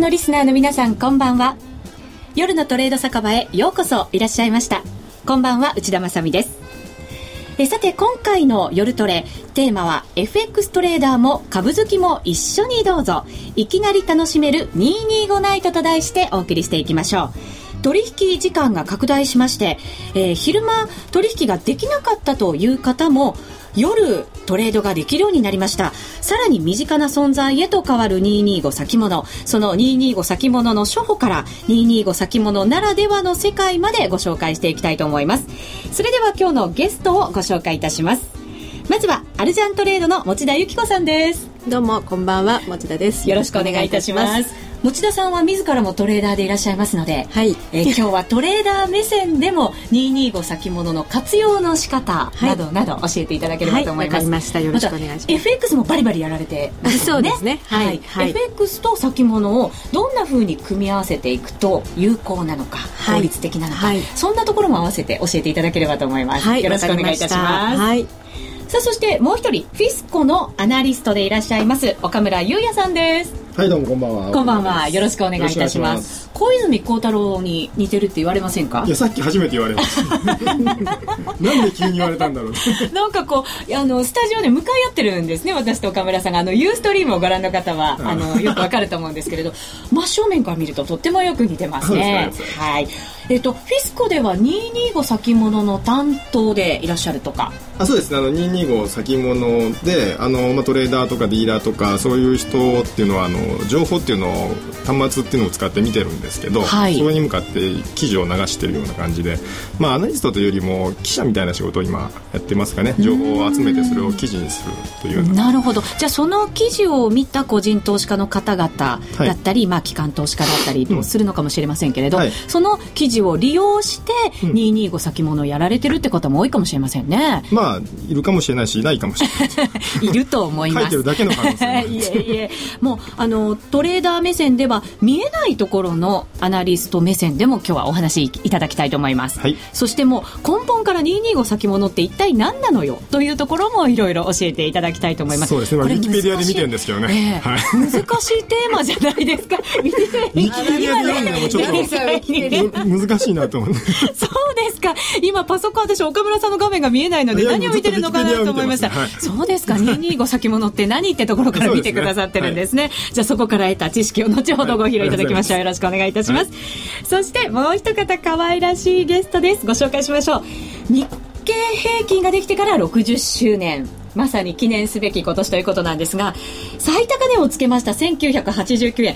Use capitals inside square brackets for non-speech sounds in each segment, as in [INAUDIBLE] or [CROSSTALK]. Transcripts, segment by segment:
のリスナーの皆さんこんばんは。夜のトレード酒場へようこそいらっしゃいました。こんばんは内田まさです。えさて今回の夜トレテーマは FX トレーダーも株好きも一緒にどうぞ。いきなり楽しめる225ナイトと題してお送りしていきましょう。取引時間が拡大しまして、えー、昼間取引ができなかったという方も夜トレードができるようになりました。さらに身近な存在へと変わる225先物。その225先物の初歩から225先物ならではの世界までご紹介していきたいと思います。それでは今日のゲストをご紹介いたします。まずはアルジャントレードの持田由紀子さんです。どうもこんばんは持田です。よろしくお願いいたします。持田さんは自らもトレーダーでいらっしゃいますので、はい、えー、[LAUGHS] 今日はトレーダー目線でも225先物の活用の仕方などなど教えていただければと思います。はい、ましたよろしくお願いします。FX もバリバリやられてますね。そうですね。はい。はい、FX と先物をどんなふうに組み合わせていくと有効なのか、効率的なのか、はい、そんなところも合わせて教えていただければと思います。はい、よろしくお願いいたします。はい。さあそしてもう一人フィスコのアナリストでいらっしゃいます岡村優也さんです。はいどうもこんばんは。こんばんは。よろしくお願いいたします。小泉孝太郎に似てるって言われませんか？いやさっき初めて言われました。[LAUGHS] なんで急に言われたんだろう。なんかこうあのスタジオで向かい合ってるんですね私と岡村さんが。あのユーストリームをご覧の方はあ。のよくわかると思うんですけれど [LAUGHS] 真正面から見るととってもよく似てますね。はい。えっと、フィスコでは225先物の担当でいらっしゃるとかあそうですね。あの225先物であの、まあ、トレーダーとかディーラーとかそういう人っていうのはあの情報っていうのを端末っていうのを使って見てるんですけど、はい、それに向かって記事を流してるような感じで、まあ、アナリストというよりも記者みたいな仕事を今やってますかね。情報を集めてそれを記事にするというなるほど。じゃあその記事を見た個人投資家の方々だったり、はい、まあ、機関投資家だったりするのかもしれませんけれど、うんはい、その記事を利用して225先物をやられてるって方も多いかもしれませんね。まあいるかもしれないしいないかもしれない [LAUGHS] いると思います。書いてるだけの可能性いえいえもうあのトレーダー目線では見えないところのアナリスト目線でも今日はお話いただきたいと思います。はい、そしてもう根本から225先物って一体何なのよというところもいろいろ教えていただきたいと思います。そうですね。ウィキペディアで見てるんですけどね。えー、はい、難しいテーマじゃないですか。ウィキペディアで読んでもちょっと難しいなと思って。そうですか今パソコン私岡村さんの画面が見えないので何を見てるのかなと思いました、はい、そうですか。[LAUGHS] 225先物って何ってところから見てくださってるんですね、ね。はい、じゃあそこから得た知識を後ほどご披露いただきましょう、よろしくお願いいたします、そしてもう一方可愛らしいゲストです。ご紹介しましょう。日経平均ができてから60周年。まさに記念すべき今年ということなんですが最高値をつけました。1989円。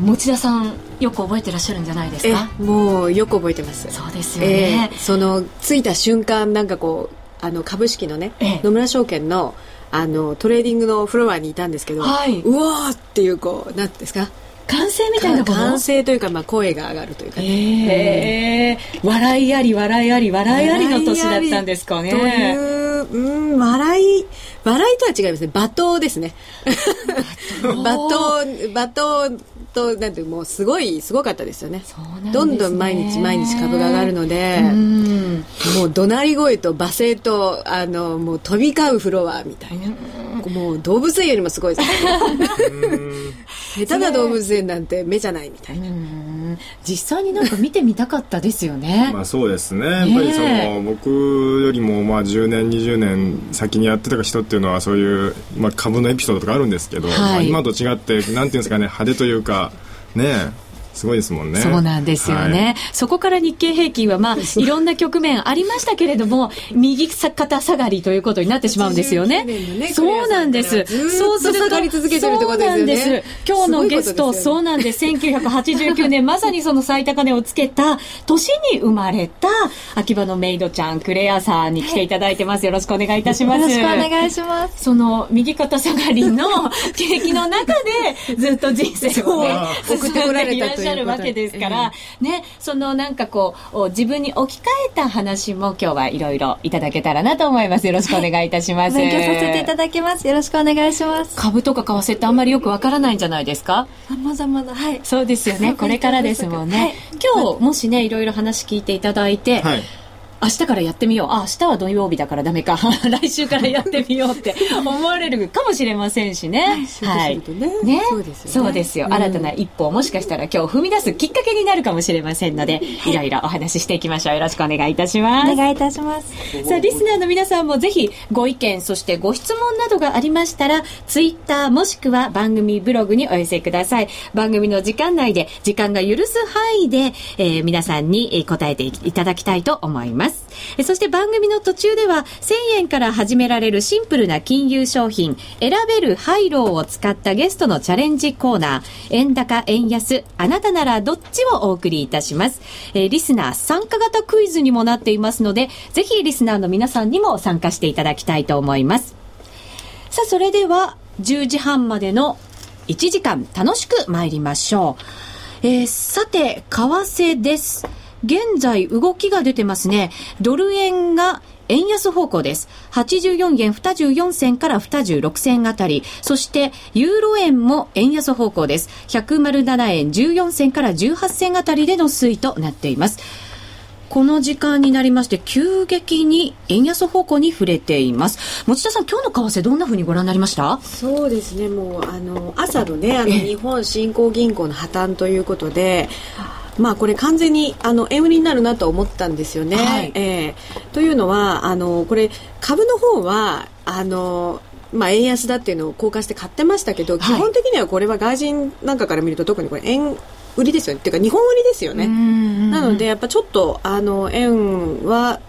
持田さんよく覚えてらっしゃるんじゃないですか？もうよく覚えてます。そうですよね、えー、そのついた瞬間なんかこうあの株式のね、えー、野村証券のあのトレーディングのフロアにいたんですけど、はい、うわーっていうこうなんですか？歓声みたいな歓声というか、まあ、声が上がるというか、ね、えー、笑いあり笑いあり笑いありの年だったんですかね。といううん笑い笑いとは違いますね罵倒ですね罵倒罵倒となんてもうすごいすごかったですよね、ね、どんどん毎日毎日株が上がるのでもう怒鳴り声と罵声とあのもう飛び交うフロアみたいな。もう動物園よりもすごいです [LAUGHS] 下手な動物園なんて目じゃないみたいな。実際になんか見てみたかったですよね。[LAUGHS] まあそうですね。やっぱりその、僕よりもまあ10年20年先にやってた人っていうのはそういうまあ株のエピソードとかあるんですけど、はい、まあ今と違ってなんていうんですかね派手というかねすごいですもんね。そうなんですよね。はい、そこから日経平均は、まあ、[LAUGHS] いろんな局面ありましたけれども、[LAUGHS] 右肩下がりということになってしまうんですよね。ねそうなんです。そうすると、下がり続けてるってことですよね。今日のゲスト、そうなんです。1989 [LAUGHS] 年、まさにその最高値をつけた年に生まれた、秋葉のメイドちゃん、クレアさんに来ていただいてます。よろしくお願いいたします。よろしくお願いします。その、右肩下がりの景気の中で、ずっと人生をね、送ってこられたという。しゃるわけですから、えー、ね、そのなん。かこう、自分に置き換えた話も今日はいろいろいただけたらなと思います。よろしくお願いいたします。勉強させていただきます。よろしくお願いします。株とか為替ってあんまりよくわからないんじゃないです。かまだまだ、はい。そうです。よね。これからです。もんね。はい、今日、もしね、いろいろ話聞いていただいて、はい明日からやってみよう。あ、明日は土曜日だからダメか。[LAUGHS] 来週からやってみようって [LAUGHS] 思われるかもしれませんしね。はい。ね。ね？そうですよ、ね、そうですよ。新たな一歩をもしかしたら今日踏み出すきっかけになるかもしれませんので、いろいろお話ししていきましょう。よろしくお願いいたします。お願いいたします。さあ、リスナーの皆さんもぜひご意見、そしてご質問などがありましたら、ツイッターもしくは番組ブログにお寄せください。番組の時間内で、時間が許す範囲で、えー、皆さんに答えていただきたいと思います。えそして番組の途中では1000円から始められるシンプルな金融商品選べるハイローを使ったゲストのチャレンジコーナー円高円安あなたならどっちをお送りいたします、え、リスナー参加型クイズにもなっていますのでぜひリスナーの皆さんにも参加していただきたいと思います。さあそれでは10時半までの1時間楽しく参りましょう、えー、さて為替です。現在動きが出てますね。ドル円が円安方向です。84円24銭から26銭あたり。そして、ユーロ円も円安方向です。107円14銭から18銭あたりでの推移となっています。この時間になりまして、急激に円安方向に触れています。持田さん、今日の為替どんなふうにご覧になりました？そうですね、もう、あの、朝のね、あの、日本振興銀行の破綻ということで、まあ、これ完全にあの円売りになるなと思ったんですよね。はい、えー、というのはあのこれ株の方はあのまあ、円安だっていうのを交換して買ってましたけど、基本的にはこれは外人なんかから見ると特にこれ円売りですよね。っていうか日本売りですよね。なのでやっぱちょっとあの円は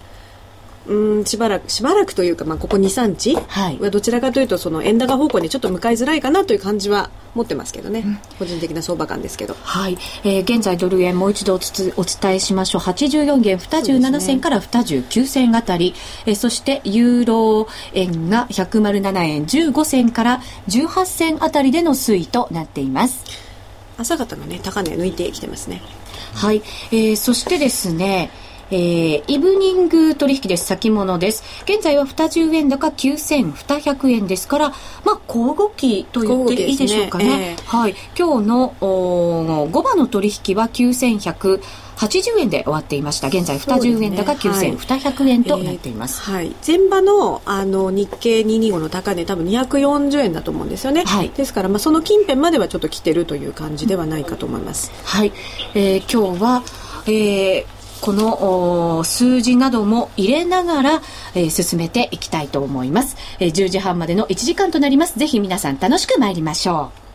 うんしばらくしばらくというか、まあ、ここ23日はどちらかというとその円高方向にちょっと向かいづらいかなという感じは持ってますけどね、うん、個人的な相場感ですけど、はい。えー、現在ドル円もう一度お伝えしましょう。84元27銭から29銭あたり、ねえー、そしてユーロ円が107円15銭から18銭あたりでの推移となっています。朝方のね高値抜いてきてますね。はい、えー、そしてですねえー、イブニング取引です。先物です。現在は20円高9200円ですから、まあ、小動きと言っていいでしょうかね。ね。えー、はい。今日のお5番の取引は9100 80円で終わっていました。現在20円高9200円となっています、はい、はい、前場のあの日経225の高値多分240円だと思うんですよね、はい、ですから、まあ、その近辺まではちょっと来てるという感じではないかと思います、はい、えー、今日は、えーこの数字なども入れながら、えー、進めていきたいと思います、えー、10時半までの1時間となります。ぜひ皆さん楽しく参りましょう。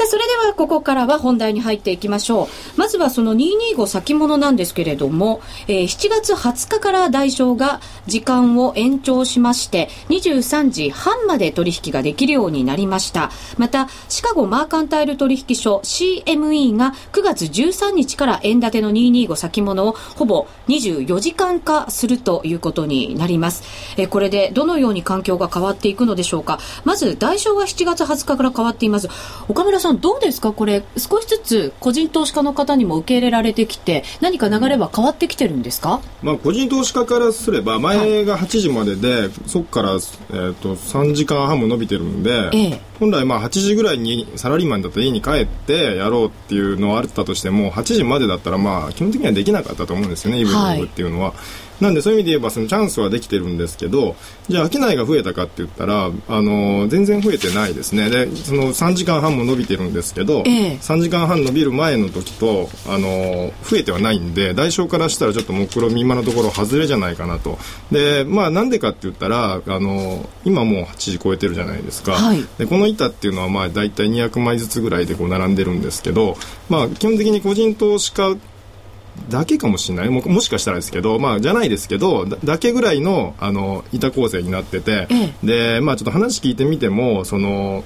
さあ、それではここからは本題に入っていきましょう。まずはその225先物なんですけれども、えー、7月20日から代償が時間を延長しまして、23時半まで取引ができるようになりました。また、シカゴマーカンタイル取引所 CME が9月13日から円建ての225先物をほぼ24時間化するということになります。えー、これでどのように環境が変わっていくのでしょうか。まず、代償が7月20日から変わっています。岡村さん、どうですか？これ、少しずつ個人投資家の方にも受け入れられてきて、何か流れは変わってきてるんですか、まあ、個人投資家からすれば、前が8時までで、はい、そこから、えーと、3時間半も伸びてるんで、ええ、本来まあ8時ぐらいにサラリーマンだったら家に帰ってやろうっていうのはあったとしても、8時までだったらまあ基本的にはできなかったと思うんですよね、イブニングっていうのは。はいなんでそういう意味で言えばそのチャンスはできてるんですけどじゃあ商いが増えたかって言ったらあの全然増えてないですね。でその3時間半も伸びてるんですけど、え3時間半伸びる前の時とあの増えてはないんで代償からしたらちょっと目論見今のところ外れじゃないかなと。でまあなんでかって言ったらあの今もう8時超えてるじゃないですか、はい、でこの板っていうのはまあ大体200枚ずつぐらいでこう並んでるんですけどまあ基本的に個人投資家だけかもしれない。ももしかしたらですけど、まあ、じゃないですけどだけぐらいのあの板構成になってて、ええ、で、まあ、ちょっと話聞いてみてもその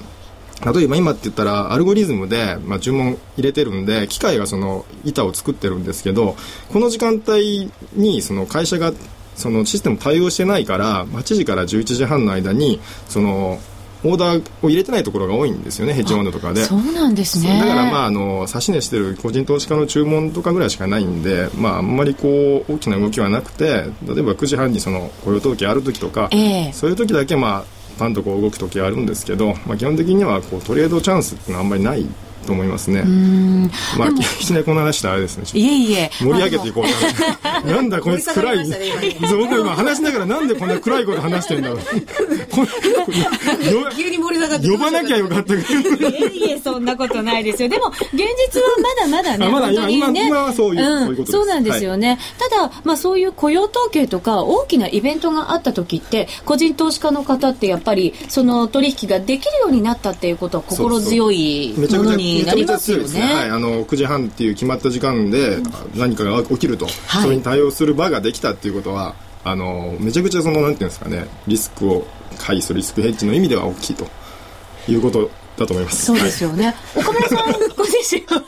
例えば今って言ったらアルゴリズムで、まあ、注文入れてるんで機械がその板を作ってるんですけどこの時間帯にその会社がそのシステム対応してないから8時から11時半の間にそのオーダーを入れてないところが多いんですよねヘッジファンドとかで。そうなんですね。だからまああの指し値してる個人投資家の注文とかぐらいしかないんでまああんまりこう大きな動きはなくて例えば9時半にその雇用統計ある時とか、えー、そういう時だけまあパンとこう動く時あるんですけど、まあ、基本的にはこうトレードチャンスっていうのはあんまりないと思いますね。まあ、いきなりこの話したらあれですね。いえいえ。盛り上げていこうなんだこいつ暗い。僕今話しながらなんでこんな暗いこと話してんだろう。急に盛り上がって呼ばなきゃよかったいえいえ、そんなことないですよ。でも、現実はまだまだね、まだ今、ね、今はそういう、うん、そういうことそうなんですよね。ただ、まあそういう雇用統計とか大きなイベントがあった時って、個人投資家の方ってやっぱり、その取引ができるようになったっていうことは心強いものになりますよね。はい、あの、9時半っていう決まった時間で何かが起きると、はい、それに対応する場ができたっていうことは、あのめちゃくちゃそのなんていうんですかねリスクを回避するリスクヘッジの意味では大きいと。いうことだと思います。そうですよね。はい、岡村さんご自身は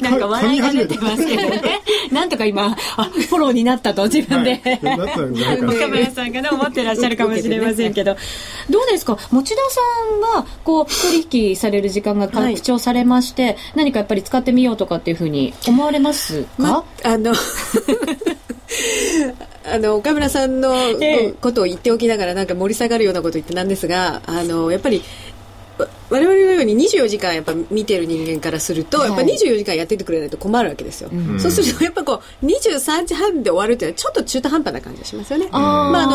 [LAUGHS] なんか笑いが出てますけどね。なんとか今、あ、フォローになったと自分で、はい、岡村さんがね、思ってらっしゃるかもしれませんけど、どうですか？持田さんが、こう、取引される時間が拡張されまして、はい、何かやっぱり使ってみようとかっていうふうに思われますか、ま、あの [LAUGHS] あの岡村さんのことを言っておきながらなんか盛り下がるようなこと言ってなんですがあのやっぱり我々のように24時間やっぱ見てる人間からすると、やっぱ24時間やっててくれないと困るわけですよ、うん、そうすると [LAUGHS] やっぱこう23時半で終わるっていうのはちょっと中途半端な感じがしますよね、あまあ、あ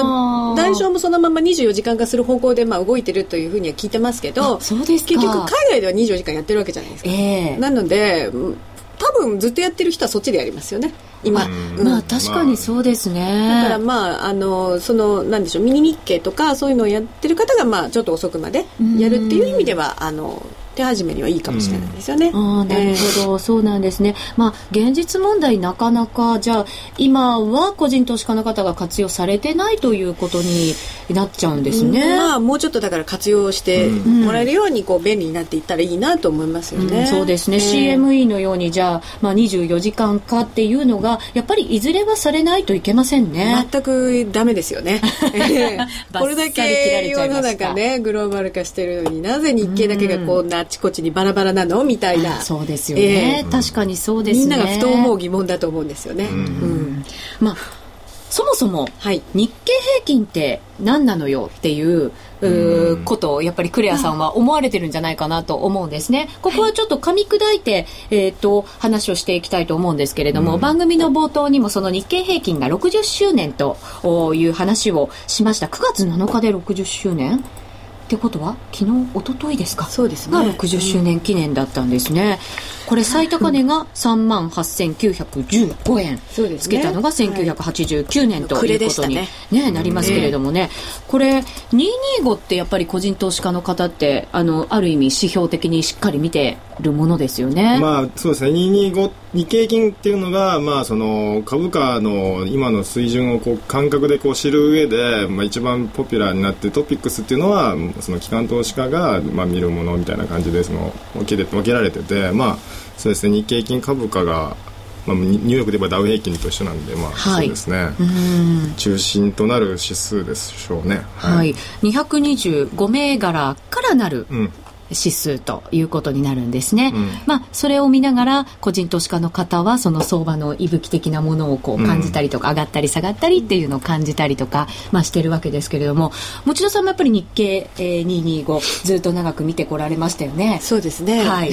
の代償もそのまま24時間化する方向でまあ動いてるというふうには聞いてますけどそうです結局海外では24時間やってるわけじゃないですか、えー、なので多分ずっとやってる人はそっちでやりますよね今、まあ確かにそうですね、だからまああのそのなんでしょうミニ日経とかそういうのをやってる方がまあちょっと遅くまでやるっていう意味ではあの手始めにはいいかもしれないですよね。うん、あなるほど、えー、そうなんですね。まあ現実問題なかなかじゃあ今は個人投資家の方が活用されてないということになっちゃうんですね。うん、まあもうちょっとだから活用してもらえるようにこう便利になっていったらいいなと思いますよね。うん、そうですね。えー、CME のようにじゃあまあ24時間化っていうのがやっぱりいずれはされないといけませんね。全くダメですよね。[LAUGHS] [LAUGHS] これだけ世の中ねグローバル化してるのになぜ日経だけがこうなあちこちにバラバラなの？みたいな。そうですよね、えー、確かにそうですね。みんながふと思う疑問だと思うんですよね、うん、うん、まあそもそも、はい、日経平均って何なのよっていううことをやっぱりクレアさんは思われてるんじゃないかなと思うんですね。ここはちょっと噛み砕いて、えっ、ー、と、話をしていきたいと思うんですけれども、番組の冒頭にもその日経平均が60周年という話をしました。9月7日で60周年？ってことは昨日一昨日ですか？そうですね。が60周年記念だったんですね、うん、これ最高値が3万8915円、そうですね、つけたのが1989年ということに、ね、ね、なりますけれどもね、これ225ってやっぱり個人投資家の方ってあのある意味指標的にしっかり見てるものですよね。まあそうですね。225日経金っていうのが、まあ、その株価の今の水準をこう感覚でこう知る上で、まあ、一番ポピュラーになってトピックスっていうのはその機関投資家が、まあ、見るものみたいな感じでその分け分けられてて、まあそうですね、日経金株価がまあ、ニューヨークで言えばダウ平均と一緒なんで、まあ、はい、そうですね。中心となる指数でしょうね。はい。はい、225銘柄からなる、うん指数ということになるんですね、うん、まあ、それを見ながら個人投資家の方はその相場の息吹的なものをこう感じたりとか、上がったり下がったりっていうのを感じたりとか、まあ、してるわけですけれども持田さんもやっぱり日経、えー、225ずっと長く見てこられましたよね。そうですね。はい。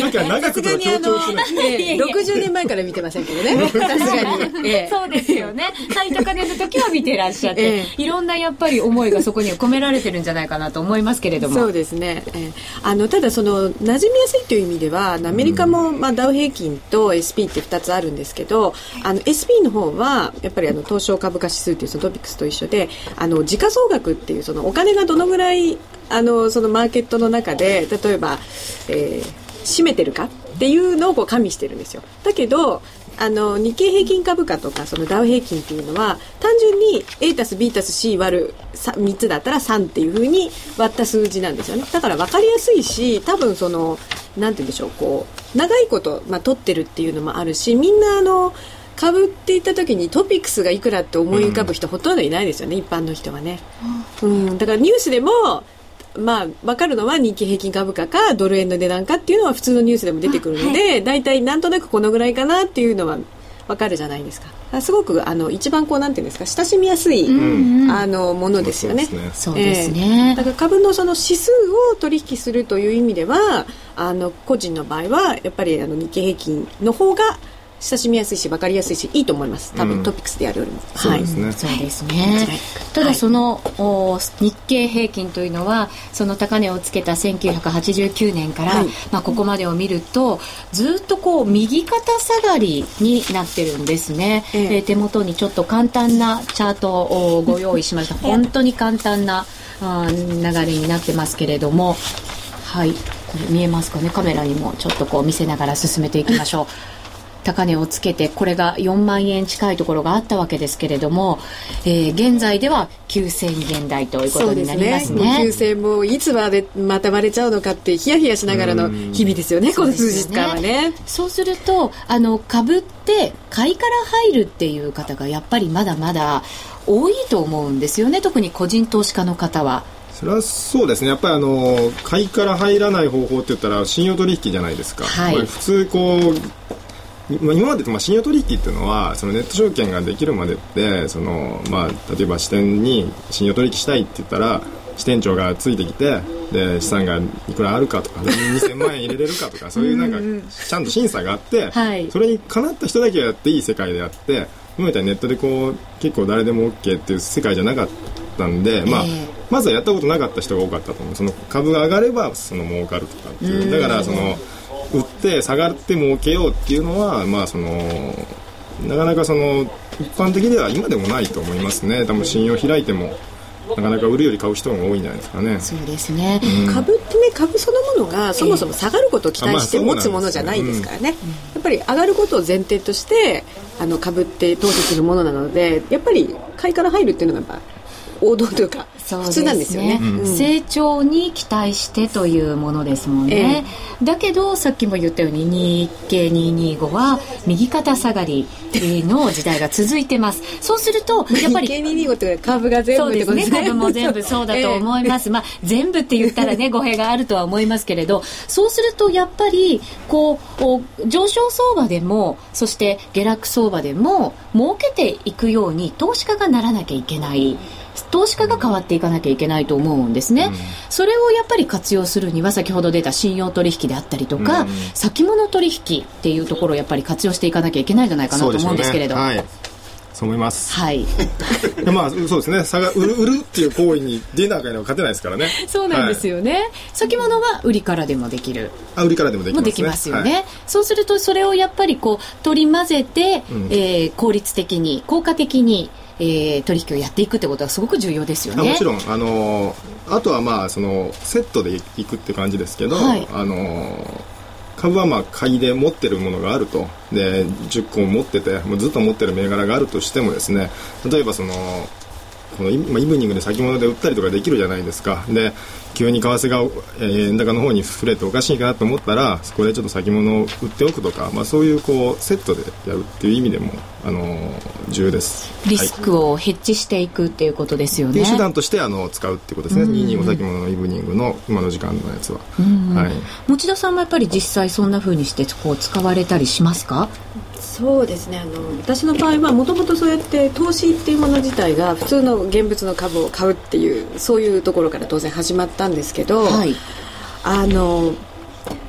なんか長くとは強調しない、えー、60年前から見てませんけどね。[LAUGHS] さすがに、えー、[LAUGHS] そうですよね。最高値の時は見てらっしゃって、えー、いろんなやっぱり思いがそこには込められてるんじゃないかなと思いますけれども。そうですねえー、あのただその馴染みやすいという意味ではアメリカも、まあ、ダウ平均と SP って2つあるんですけどあの SP の方はやっぱりあの東証株価指数というそのトピックスと一緒であの時価総額っていうそのお金がどのぐらいあのそのマーケットの中で例えば、えー、占めてるかっていうのをこう加味してるんですよ。だけどあの日経平均株価とかそのダウ平均っていうのは単純に A たす B たす C 割る 3, 3つだったら3っていうふうに割った数字なんですよね。だから分かりやすいし多分そのなんて言うんでしょうこう長いこと、まあ、取ってるっていうのもあるしみんなあの株って言った時にトピックスがいくらって思い浮かぶ人ほとんどいないですよね、一般の人はね、うん、だからニュースでもまあ、分かるのは日経平均株価かドル円の値段かっていうのは普通のニュースでも出てくるので大体なんとなくこのぐらいかなっていうのはわかるじゃないですか。すごくあの一番こうなんていうんですか親しみやすい、うん、あのものですよね。そうですね、えー、だから株のその指数を取引するという意味ではあの個人の場合はやっぱりあの日経平均の方が親しみやすいし分かりやすいしいいと思います。多分、うん、トピックスでやるよりも。そうですね、そうですね。ただその、はい、日経平均というのはその高値をつけた1989年から、はい、まあ、ここまでを見るとずっとこう右肩下がりになってるんですね、えー、えー、手元にちょっと簡単なチャートをご用意しました。[LAUGHS] 本当に簡単なあ流れになってますけれども。はい。見えますかね？カメラにもちょっとこう見せながら進めていきましょう [LAUGHS] 高値をつけてこれが4万円近いところがあったわけですけれども、えー、現在では9000円台ということになりますね。すね。9000もいつまでまた割れちゃうのかってヒヤヒヤしながらの日々ですよねこの数日間はね。そうするとあの株って買いから入るっていう方がやっぱりまだまだ多いと思うんですよね。特に個人投資家の方は。それはそうですね。やっぱりあの買いから入らない方法って言ったら信用取引じゃないですか、はい、普通こうまあ、今まで、まあ、信用取引っていうのはそのネット証券ができるまでってその、まあ、例えば支店に信用取引したいって言ったら支店長がついてきてで資産がいくらあるかとか2000万円入れれるかとか [LAUGHS] そういうなんかちゃんと審査があって、はい、それにかなった人だけがやっていい世界であって今みたいにネットでこう結構誰でも OK っていう世界じゃなかったんで、まあ、まずはやったことなかった人が多かったと思う。その株が上がればその儲かるとかっていう。だからその。売って下がって儲けようっていうのはまあそのなかなかその一般的では今でもないと思いますね多分信用開いてもなかなか売るより買う人が多いんじゃないですかね。そうですね。うん、株ってね、株そのものがそもそも下がることを期待して持つものじゃないですからね。やっぱり上がることを前提としてあの株って投資するものなので、やっぱり買いから入るっていうのがやっぱ王道というか普通なんですよね、うん、成長に期待してというものですもんね、えー、だけどさっきも言ったように日経225は右肩下がりの時代が続いてます。そうするとやっぱり日経225って株が全部ですね。株も全部そうだと [LAUGHS] 思います、えー、まあ全部って言ったらね語弊があるとは思いますけれどそうするとやっぱりこう上昇相場でもそして下落相場でも儲けていくように投資家がならなきゃいけない、投資家が変わっていかなきゃいけないと思うんですね、うん、それをやっぱり活用するには先ほど出た信用取引であったりとか、うん、先物取引っていうところをやっぱり活用していかなきゃいけないんじゃないかなと思うんですけれど。そう思います。はい。[LAUGHS] まあ、そうですね。差が売る、売るっていう行為にディナー会では勝てないですからね。そうなんですよね。はい、先物は売りからでもできる。あ、売りからでもできます、ね、できますよね、はい、そうすると、それをやっぱりこう、取り混ぜて、うん、えー、効率的に、効果的に、えー、取引をやっていくってことはすごく重要ですよね。もちろん。あのあとはまあそのセットでいくって感じですけど、はい、あの株はまあ買いで持ってるものがあると。で10個持っててもうずっと持ってる銘柄があるとしてもですね例えばそのこのイブニングで先物で売ったりとかできるじゃないですか。で急に為替が、えー、円高の方に触れておかしいかなと思ったらそこでちょっと先物を売っておくとか、まあ、そういうこうセットでやるっていう意味でも、あのー、重要です。リスクをヘッジしていくっていうことですよね、はい、手段としてあの使うっていうことですね、225先物のイブニングの今の時間のやつは、はい、持田さんもやっぱり実際そんなふうにしてこう使われたりしますか？そうですね。あの私の場合はもともとそうやって投資っていうもの自体が普通の現物の株を買うっていうそういうところから当然始まったんですけど、はい、あの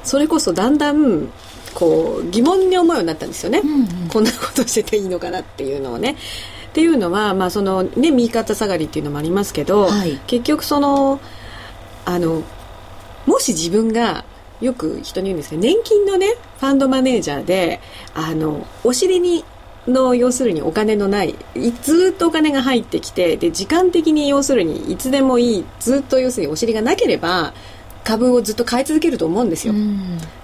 それこそだんだんこう疑問に思うようになったんですよね、うんうん、こんなことしてていいのかなっていうのをね。っていうのは、まあそのね、右肩下がりっていうのもありますけど、はい、結局そのあのもし自分がよく人に言うんですけど年金のねファンドマネージャーであのお尻にの要するにお金のないずっとお金が入ってきてで時間的に要するにいつでもいいずっと要するにお尻がなければ株をずっと買い続けると思うんですよ、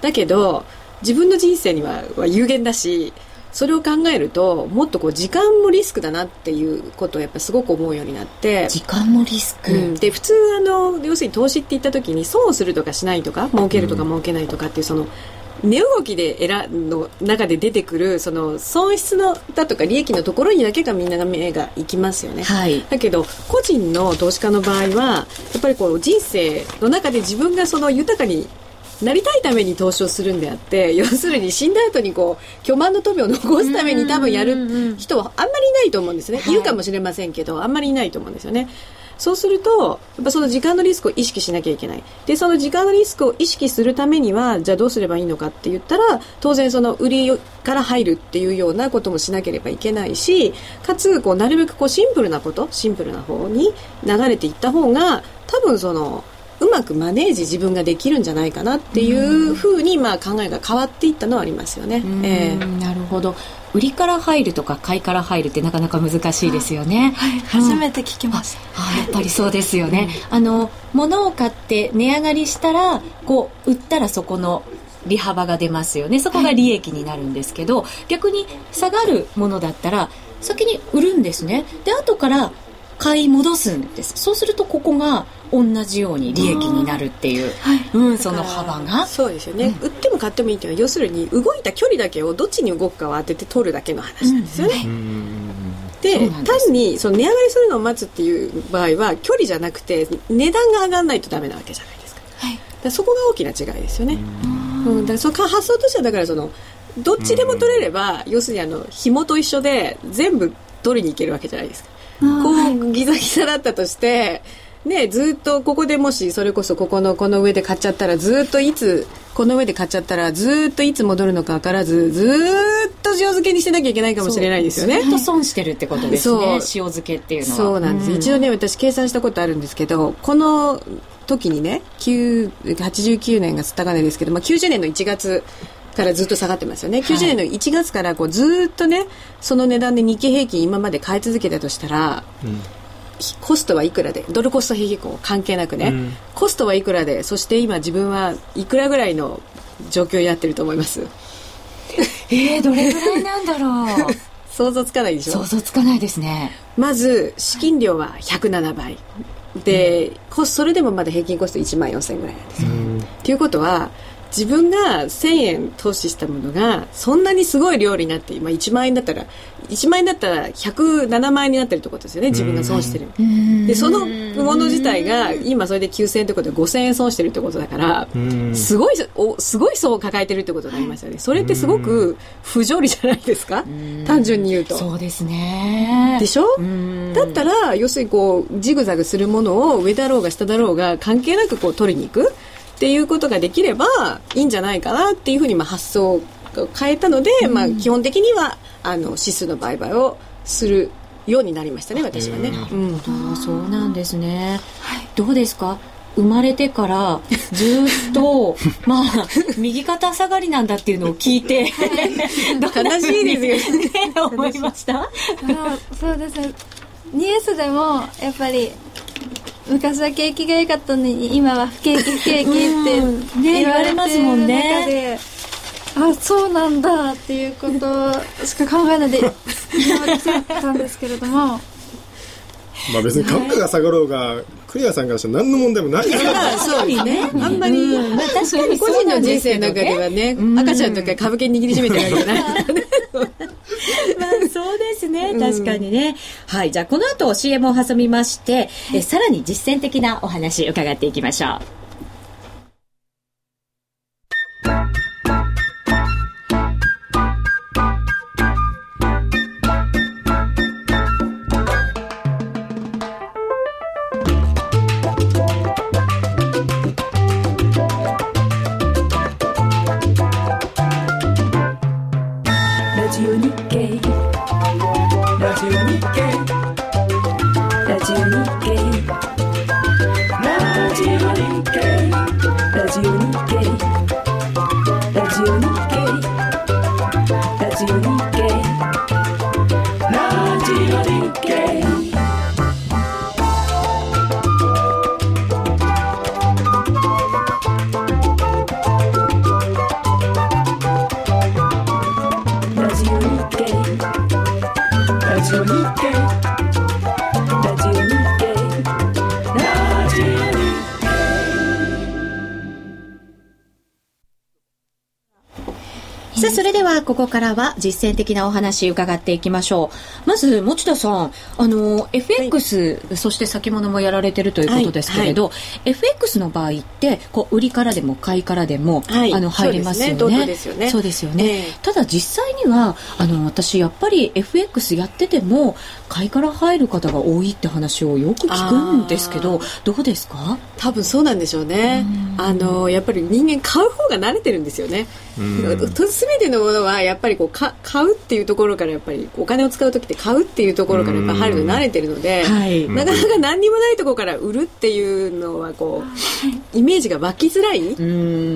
だけど自分の人生にはは有限だしそれを考えるともっとこう時間もリスクだなっていうことをやっぱすごく思うようになって時間もリスク、うん、で普通あの要するに投資って言った時に損をするとかしないとか儲けるとか儲けないとかっていうその値動きで選の中で出てくるその損失のだとか利益のところにだけがみんなが目がいきますよね、はい、だけど個人の投資家の場合はやっぱりこう人生の中で自分がその豊かになりたいために投資をするんであって要するに死んだ後にこう巨万の富を残すために多分やる人はあんまりいないと思うんですね、い。るかもしれませんけどあんまりいないと思うんですよねそうすると、やっぱその時間のリスクを意識しなきゃいけない。で、その時間のリスクを意識するためには、じゃあどうすればいいのかって言ったら、当然その売りから入るっていうようなこともしなければいけないし、かつ、こう、なるべくこう、シンプルなこと、シンプルな方に流れていった方が、多分その、うまくマネージ自分ができるんじゃないかなっていうふうにまあ考えが変わっていったのはありますよね。えー、なるほど売りから入るとか買いから入るってなかなか難しいですよね。はい、初めて聞きました。あやっぱりそうですよね。あの物を買って値上がりしたらこう売ったらそこの利幅が出ますよね。そこが利益になるんですけど、はい、逆に下がるものだったら先に売るんですね。で後から買い戻すんです。そうするとここが同じように利益になるっていう、はい、うん、その幅が。そうですよね、うん、売っても買ってもいいっていう。のは要するに動いた距離だけをどっちに動くかを当てて取るだけの話なんですよね、うん、で単にその値上がりするのを待つっていう場合は距離じゃなくて値段が上がらないとダメなわけじゃないですか,、はい、だそこが大きな違いですよね、うん、だからその発想としてはだからそのどっちでも取れれば、要するにあの紐と一緒で全部取りに行けるわけじゃないですかこうギザギザだったとしてね、ずっとここでもしそれこそここのこの上で買っちゃったらずっといつこの上で買っちゃったらずっといつ戻るのか分からずずっと塩漬けにしてなきゃいけないかもしれないですよね。ずっと損してるってことですね。塩漬けっていうのは。そうなんです、うん、一度ね私計算したことあるんですけどこの時にね89年がすった金ですけど、まあ、90年の1月からずっと下がってますよね、90年の1月からこうずっとねその値段で日経平均今まで買い続けたとしたら、うん。コストはいくらでドルコスト平均関係なくね、うん、コストはいくらでそして今自分はいくらぐらいの状況になってると思います？えー、どれぐらいなんだろう？[LAUGHS] 想像つかないでしょ？想像つかないですね。まず資金量は107倍。で、うん、それでもまだ平均コスト1万4000円ぐらいなんですよ、うん、っていうことは自分が1000円投資したものがそんなにすごい量になって今1万円だったら1万円だったら107万円になってるってことですよね。自分が損してる。でそのもの自体が今それで9000円ってことで5000円損してるってことだからすごいおすごい損を抱えてるってことになりますよね。それってすごく不条理じゃないですか？単純に言うと。そうですね。でしょ？だったら要するにこうジグザグするものを上だろうが下だろうが関係なくこう取りに行くっていうことができればいいんじゃないかなっていうふうにまあ発想を変えたので、うん、まあ、基本的にはあの指数の売買をするようになりましたね私はね、うん、うん、そうなんですね、はい、どうですか？生まれてからずっと [LAUGHS] まあ右肩下がりなんだっていうのを聞いて [LAUGHS] 悲しいですよね。思いました？あそうです。ねニュースでもやっぱり昔は景気が良かったのに今は不景気不景気って言われますもんね。あそうなんだっていうことしか考えないで [LAUGHS] 今まで来たんですけれどもまあ別に株価が下がろうが、クリアさんからしたら何の問題もない。からそうにねあんまり、まあ、確かに個人の人生の中ではね、赤ちゃんの時は株券握りしめてるわけじゃない。[LAUGHS] まあそうですね。確かにね、はい。じゃあこの後 CM を挟みましてえさらに実践的なお話伺っていきましょうここからは実践的なお話伺っていきましょう。まず持田さんあの FX、はい、そして先物もやられてるということですけれど、はいはい、FX の場合ってこう売りからでも買いからでも、はい、あの入りますよね。そうですよね。そうですよね、えー、ただ実際にはあの私やっぱり FX やってても買いから入る方が多いって話をよく聞くんですけどどうですか？多分そうなんでしょうね。あのやっぱり人間買う方が慣れてるんですよね全てのものはやっぱりこうか買うっていうところからやっぱりお金を使う時って買うっていうところからやっぱ入るの慣れてるので、はい、なかなか何にもないところから売るっていうのはこうイメージが湧きづらい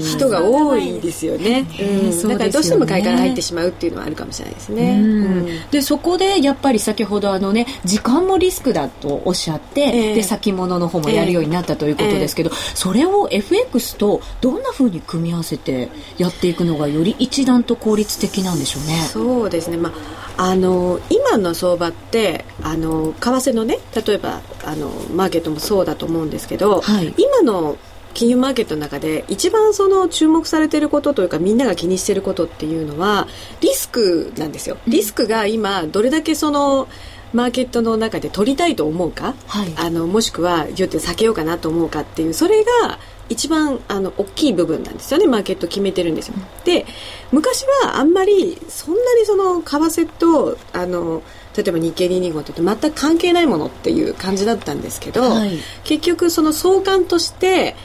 人が多いですよね、うん、だからどうしても買いから入ってしまうっていうのはあるかもしれないですね、でそこでやっぱり先ほどあのね時間もリスクだとおっしゃって、えー、で先物の方もやるようになったということですけど、えー、それを FX とどんなふうに組み合わせてやっていくのがより一段と効率的なんでしょうね。そうですね、まあ、あの今の相場ってあの為替のね例えばあのマーケットもそうだと思うんですけど、はい、今の金融マーケットの中で一番その注目されていることというかみんなが気にしていることっていうのはリスクなんですよ。リスクが今どれだけそのマーケットの中で取りたいと思うか、はい、あのもしくはよって避けようかなと思うかっていうそれが一番あの大きい部分なんですよね。マーケット決めてるんですよ。で昔はあんまりそんなにその為替とあの例えば日経225って全く関係ないものっていう感じだったんですけど、はい、結局その相関として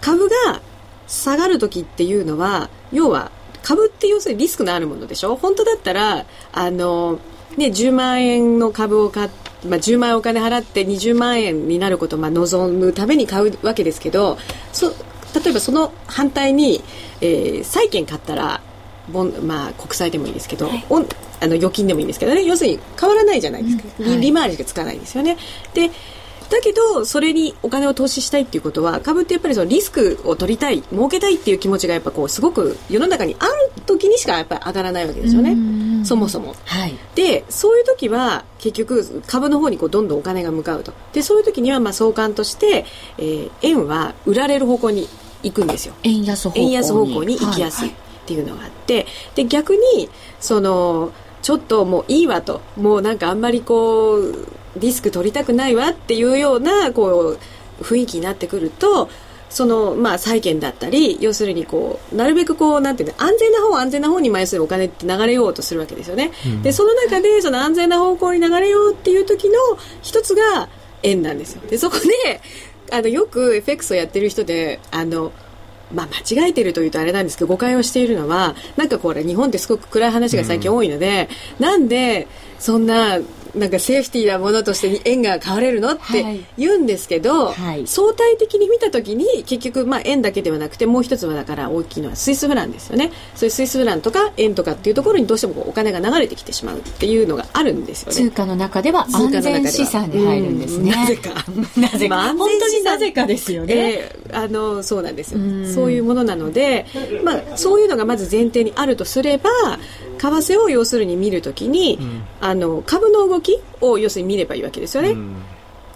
株が下がる時っていうのは要は株って要するにリスクのあるものでしょ？本当だったらあのね、10万円の株を買って、まあ、10万円お金払って20万円になることをまあ望むために買うわけですけどそ例えばその反対に、えー、債券買ったらボン、まあ、国債でもいいですけど、はい、あの預金でもいいんですけどね。要するに変わらないじゃないですか、うん。はい、利回りがつかないですよね。でだけどそれにお金を投資したいっていうことは株ってやっぱりそのリスクを取りたい儲けたいっていう気持ちがやっぱこうすごく世の中にある時にしかやっぱり上がらないわけですよね。そもそも、はい、でそういう時は結局株の方にこうどんどんお金が向かうと。でそういう時にはまあ相関として、えー、円は売られる方向に行くんですよ。円安方向に。円安方向に行きやすいっていうのがあって、はい、で逆にそのちょっともういいわと。もうなんかあんまりこうリスク取りたくないわっていうようなこう雰囲気になってくるとそのまあ債券だったり要するにこうなるべくこうなんていうの安全な方安全な方に枚数お金って流れようとするわけですよね、うん、でその中でその安全な方向に流れようっていう時の一つが円なんですよ。でそこであのよく FX をやってる人であのまあ、間違えてるというとあれなんですけど誤解をしているのはなんかこれ日本ってすごく暗い話が最近多いので、うん、なんでそんななんかセーフティーなものとして円が買われるのって言うんですけど、はい、相対的に見た時に結局まあ円だけではなくてもう一つはだから大きいのはスイスフランですよね。そういうスイスフランとか円とかっていうところにどうしてもお金が流れてきてしまうっていうのがあるんですよね。通貨の中では安全資産に入るんですね、なぜか。なぜか、まあ、本当になぜかですよね、えー、あのそうなんですよ。そういうものなので、まあ、そういうのがまず前提にあるとすれば為替を要するに見るときに、うん、あの株の動きを要するに見ればいいわけですよね。うん。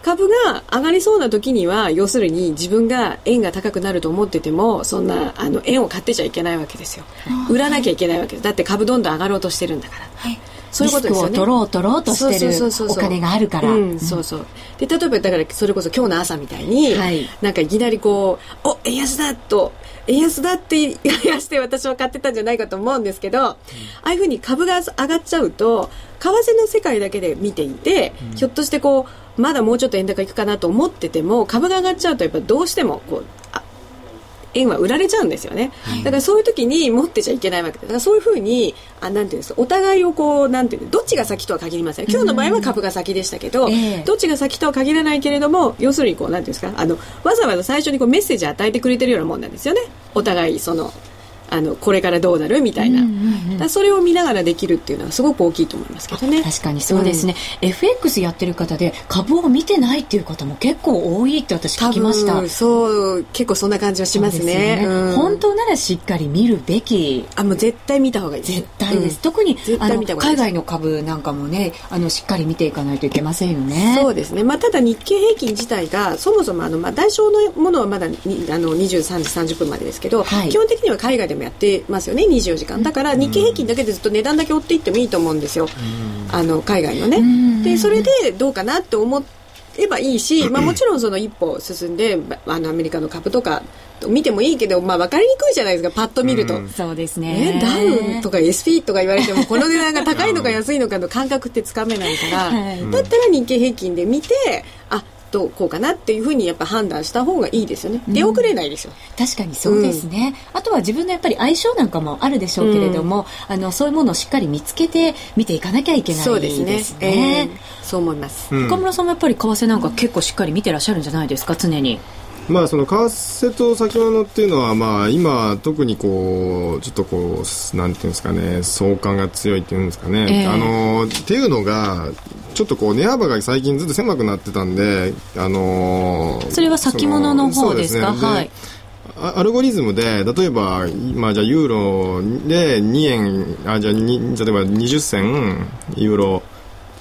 株が上がりそうな時には要するに自分が円が高くなると思っててもそんなあの円を買ってちゃいけないわけですよ。売らなきゃいけないわけです。だって株どんどん上がろうとしてるんだから、はい、そういうことですよね。取ろう取ろうとしてるお金があるから。そうそう。で例えばだからそれこそ今日の朝みたいに、はい、なんかいきなりこうお円安だと円安だって言いして私は買ってたんじゃないかと思うんですけど、うん、ああいうふうに株が上がっちゃうと為替の世界だけで見ていて、うん、ひょっとしてこうまだもうちょっと円高いくかなと思ってても株が上がっちゃうとやっぱどうしてもこう円は売られちゃうんですよね、だからそういう時に持ってちゃいけないわけ。だからそういうふうにあなんていうんですかお互いをこうなんていうどっちが先とは限りません。今日の場合は株が先でしたけど、うん、どっちが先とは限らないけれども要するにこうなんていうんですかあのわざわざ最初にこうメッセージ与えてくれてるようなもんなんですよね。お互いそのあのこれからどうなるみたいな、うんうんうん、それを見ながらできるっていうのはすごく大きいと思いますけどね。確かに。そうですね、うん、FX やってる方で株を見てないっていう方も結構多いって私聞きました。そう結構そんな感じはしますね、ね。うん、本当ならしっかり見るべき。あもう絶対見た方がいい絶対です、うん、特にあの海外の株なんかもねあのしっかり見ていかないといけませんよね。そうですね、まあ、ただ日経平均自体がそもそもあの、まあ、代償のものはまだにあの23時30分までですけど、はい、基本的には海外でもやってますよね。24時間。だから日経平均だけでずっと値段だけ追っていってもいいと思うんですよ、あの海外のね、でそれでどうかなって思えばいいし、まあ、もちろんその一歩進んであのアメリカの株とか見てもいいけど、まあ、分かりにくいじゃないですか。パッと見ると、うん、そうですね。ダウンとか SP とか言われてもこの値段が高いのか安いのかの感覚ってつかめないから、はい、だったら日経平均で見てあどうこうかなっていうふうにやっぱ判断した方がいいですよね、出遅れないですよ。確かにそうですね、うん、あとは自分のやっぱり相性なんかもあるでしょうけれども、うん、あのそういうものをしっかり見つけて見ていかなきゃいけないですね。そうですね、えー、そう思います。岡村さんもやっぱり為替なんか結構しっかり見てらっしゃるんじゃないですか？常に。まあその為替と先物っていうのはまあ今特にこうちょっとこうなんていうんですかね相関が強いっていうんですかね、えー、あのっていうのがちょっとこう値幅が最近ずっと狭くなってたんであのそれは先物の方ですか、ね、はい。アルゴリズムで例えば、まあ、じゃユーロで2円あじゃあ例えば20銭ユーロ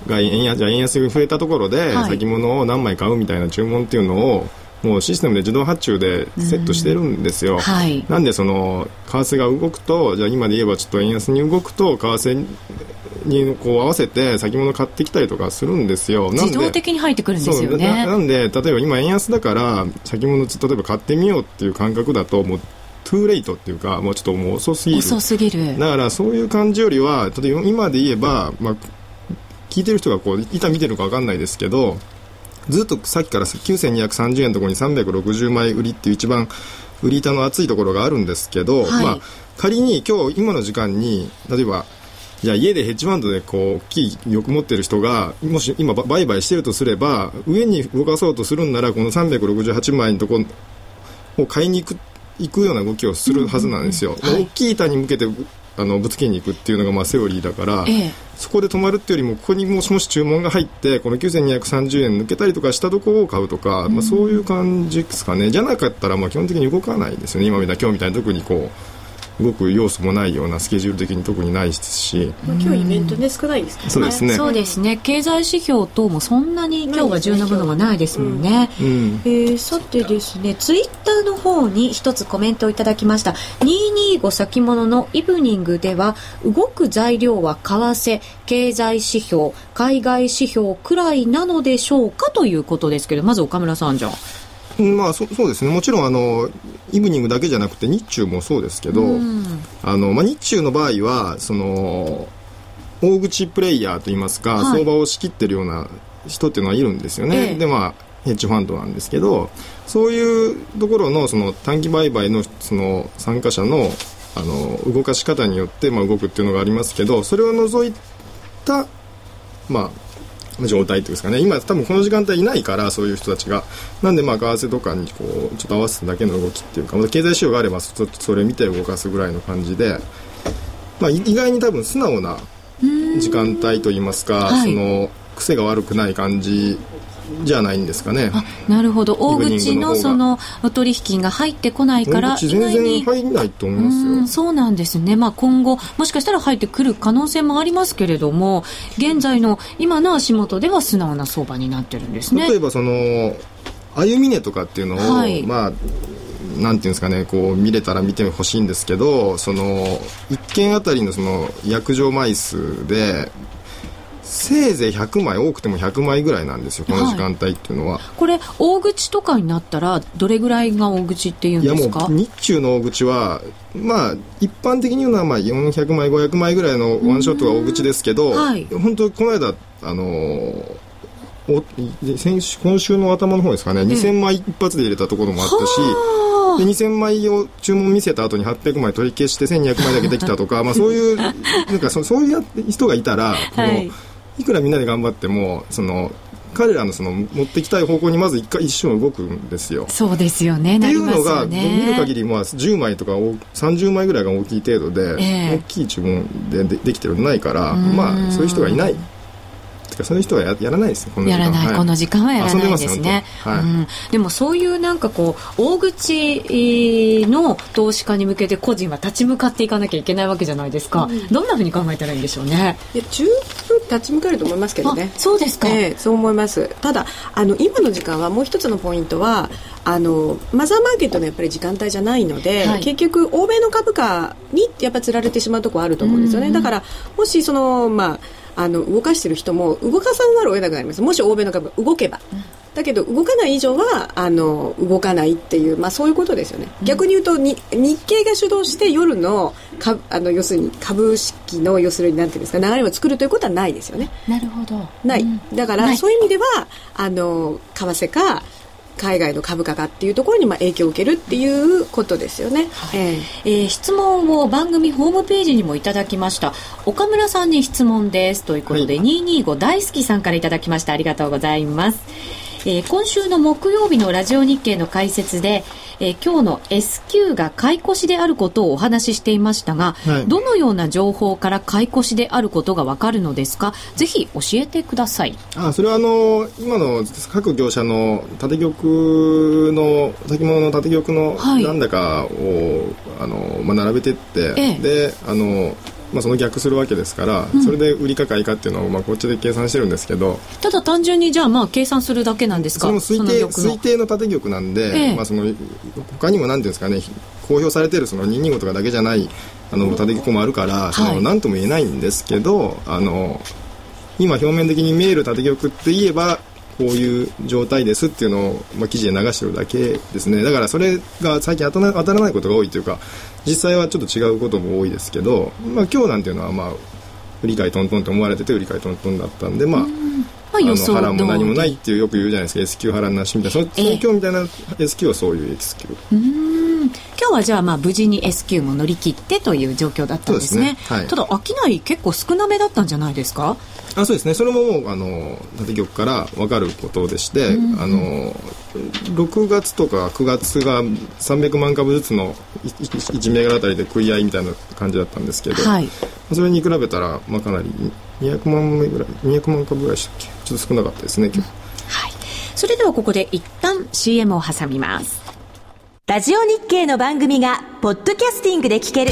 が円安じゃ円安が増えたところで、先物を何枚買うみたいな注文っていうのをもうシステムで自動発注でセットしてるんですよ、はい、なんでその為替が動くとじゃあ今で言えばちょっと円安に動くと為替にこう合わせて先物買ってきたりとかするんですよ。自動的に入ってくるんですよね。なんで例えば今円安だから先物例えば買ってみようっていう感覚だともうトゥーレイトっていうかもうちょっともう遅すぎる。遅すぎる。だからそういう感じよりは例えば今で言えば、まあ、聞いてる人がこういた見てるか分かんないですけどずっとさっきから9230円のところに360枚売りっていう一番売り板の厚いところがあるんですけど、はい、まあ、仮に今日今の時間に例えばじゃあ家でヘッジファンドでこう大きい欲持ってる人がもし今売買してるとすれば上に動かそうとするんならこの368枚のところを買いに行く行くような動きをするはずなんですよ、うんうんうん、大きい板に向けてあのぶつけに行くっていうのがまあセオリーだから、ええ、そこで止まるっていうよりもここにもしもし注文が入ってこの9230円抜けたりとかしたところを買うとか、うん、まあ、そういう感じですかね。じゃなかったらまあ基本的に動かないですよね。今みたい今日みたいに特にこう動く要素もないようなスケジュール的に特にないですし、今日イベントね少ないですからね。そうですね。そうですね。経済指標等もそんなに今日は重要なものがないですもんね、うん。うん、えー、さてですねツイッターの方に一つコメントをいただきました。225先物のイブニングでは動く材料は為替経済指標海外指標くらいなのでしょうかということですけどまず岡村さんじゃまあそそうですね。もちろんあのイブニングだけじゃなくて日中もそうですけど、あのまあ、日中の場合はその大口プレイヤーといいますか、はい、相場を仕切ってるような人っていうのはいるんですよね、ええ、でまあヘッジファンドなんですけどそういうところのその短期売買のその参加者のあの動かし方によって、まあ、動くっていうのがありますけどそれを除いた、まあ、状態っていうんですかね。今多分この時間帯いないからそういう人たちが。なんでまあ為替とかにこうちょっと合わせただけの動きっていうか経済指標があればちょっとそれ見て動かすぐらいの感じで、まあ、意外に多分素直な時間帯といいますか、その癖が悪くない感じじゃないんですかね。なるほど。大口のその取引が入ってこないから、全然入んないと思いますよ。そうなんですね。まあ今後もしかしたら入ってくる可能性もありますけれども、現在の今の足元では素直な相場になってるんですね。例えばその歩み値とかっていうのを、はい、まあなんていうんですかねこう見れたら見てほしいんですけどその1件あたりのその約定枚数でせいぜい100枚多くても100枚ぐらいなんですよこの時間帯っていうのは、はい、これ大口とかになったらどれぐらいが大口っていうんですか？いやもう日中の大口はまあ一般的に言うのはまあ400枚500枚ぐらいのワンショットが大口ですけど、はい、本当この間あのーお先週今週の頭の方ですかね、2000枚一発で入れたところもあったし、で2000枚を注文見せた後に800枚取り消して1200枚だけできたとか、[LAUGHS] まあ、そういうなんかそそういう人がいたら、はい、いくらみんなで頑張ってもその彼らのその持ってきたい方向にまず一回一瞬動くんですよ。そうですよね。っていうのが、ね、見る限りまあ10枚とか30枚ぐらいが大きい程度で、えー、大きい注文ででできてるのないからまあそういう人がいない。かそういう人はややらないですねやらない、はい、この時間はやらないですね。はい、うん、でもそういうなんかこう大口の投資家に向けて個人は立ち向かっていかなきゃいけないわけじゃないですか、うん、どんなふうに考えたらいいんでしょうね？いや重立ち向かえると思いますけどね。そうですか、えー、そう思います。ただあの今の時間はもう一つのポイントはあのマザーマーケットのやっぱり時間帯じゃないので、はい、結局欧米の株価にやっぱつられてしまうところあると思うんですよね、だからもしそのまああの動かしている人も動かさざるを得なくなります。もし欧米の株が動けば、だけど動かない以上はあの動かないっていう、まあ、そういうことですよね、逆に言うとに日経が主導して夜のかあの要するに株式の要するになんていうんですか流れを作るということはないですよね。なるほど。ない、うん、だからそういう意味ではあの為替か海外の株価かっていうところにまあ影響を受けるっていうことですよね、はい、えー、えー、質問を番組ホームページにもいただきました。岡村さんに質問です。ということで、はい、225大好きさんからいただきました。ありがとうございますえー、今週の木曜日のラジオ日経の解説で、えー、今日の S q が買い越しであることをお話ししていましたが、はい、どのような情報から買い越しであることがわかるのですか？ぜひ教えてください。あそれはあの今の各業者の縦玉の先物の縦玉の何だかを、はい、あのまあ、並べていって、ええ、であのまあ、その逆するわけですから、うん、それで売りか買いかっていうのをまあこっちで計算してるんですけどただ単純にじゃあまあ計算するだけなんですか？その推定推定の縦玉なんで、ええ、まあ、その他にも何ていうんですかね公表されているその225とかだけじゃないあの縦玉もあるから、その何とも言えないんですけどあの今表面的に見える縦玉って言えばこういう状態ですっていうのを、まあ、記事で流してるだけですね。だからそれが最近当たらないことが多いというか実際はちょっと違うことも多いですけど、まあ、今日なんていうのはまあ売り買いトントンと思われてて売り買いトントンだったんでまあ、あの腹も何もないっていうよく言うじゃないですか S q 腹なしみたいなその今日みたいな S q はそういう S q 今日はじゃあまあ無事に S q も乗り切ってという状況だったんですね、ね。はい、ただ商い結構少なめだったんじゃないですか？あそうですね。それももうあの縦玉から分かることでして、うんうん、あの6月とか9月が300万株ずつの 1, 1銘柄あたりで食い合いみたいな感じだったんですけど、はい、それに比べたら、まあ、かなり200万ぐらい200万株ぐらいでしたっけちょっと少なかったですね今日、はい、それではここで一旦 CM を挟みますラジオ日経の番組がポッドキャスティングで聞ける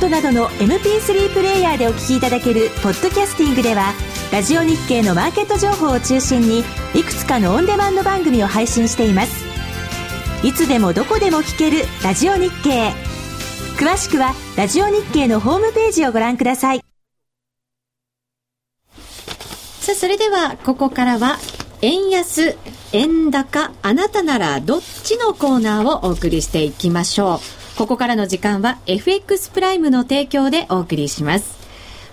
iPod などの MP3 プレイヤーでお聞きいただけるポッドキャスティングではラジオ日経のマーケット情報を中心にいくつかのオンデマンド番組を配信しています。いつでもどこでも聞けるラジオ日経。詳しくはラジオ日経のホームページをご覧ください。さあそれではここからは円安円高あなたならどっちのコーナーをお送りしていきましょう。ここからの時間は FX プライムの提供でお送りします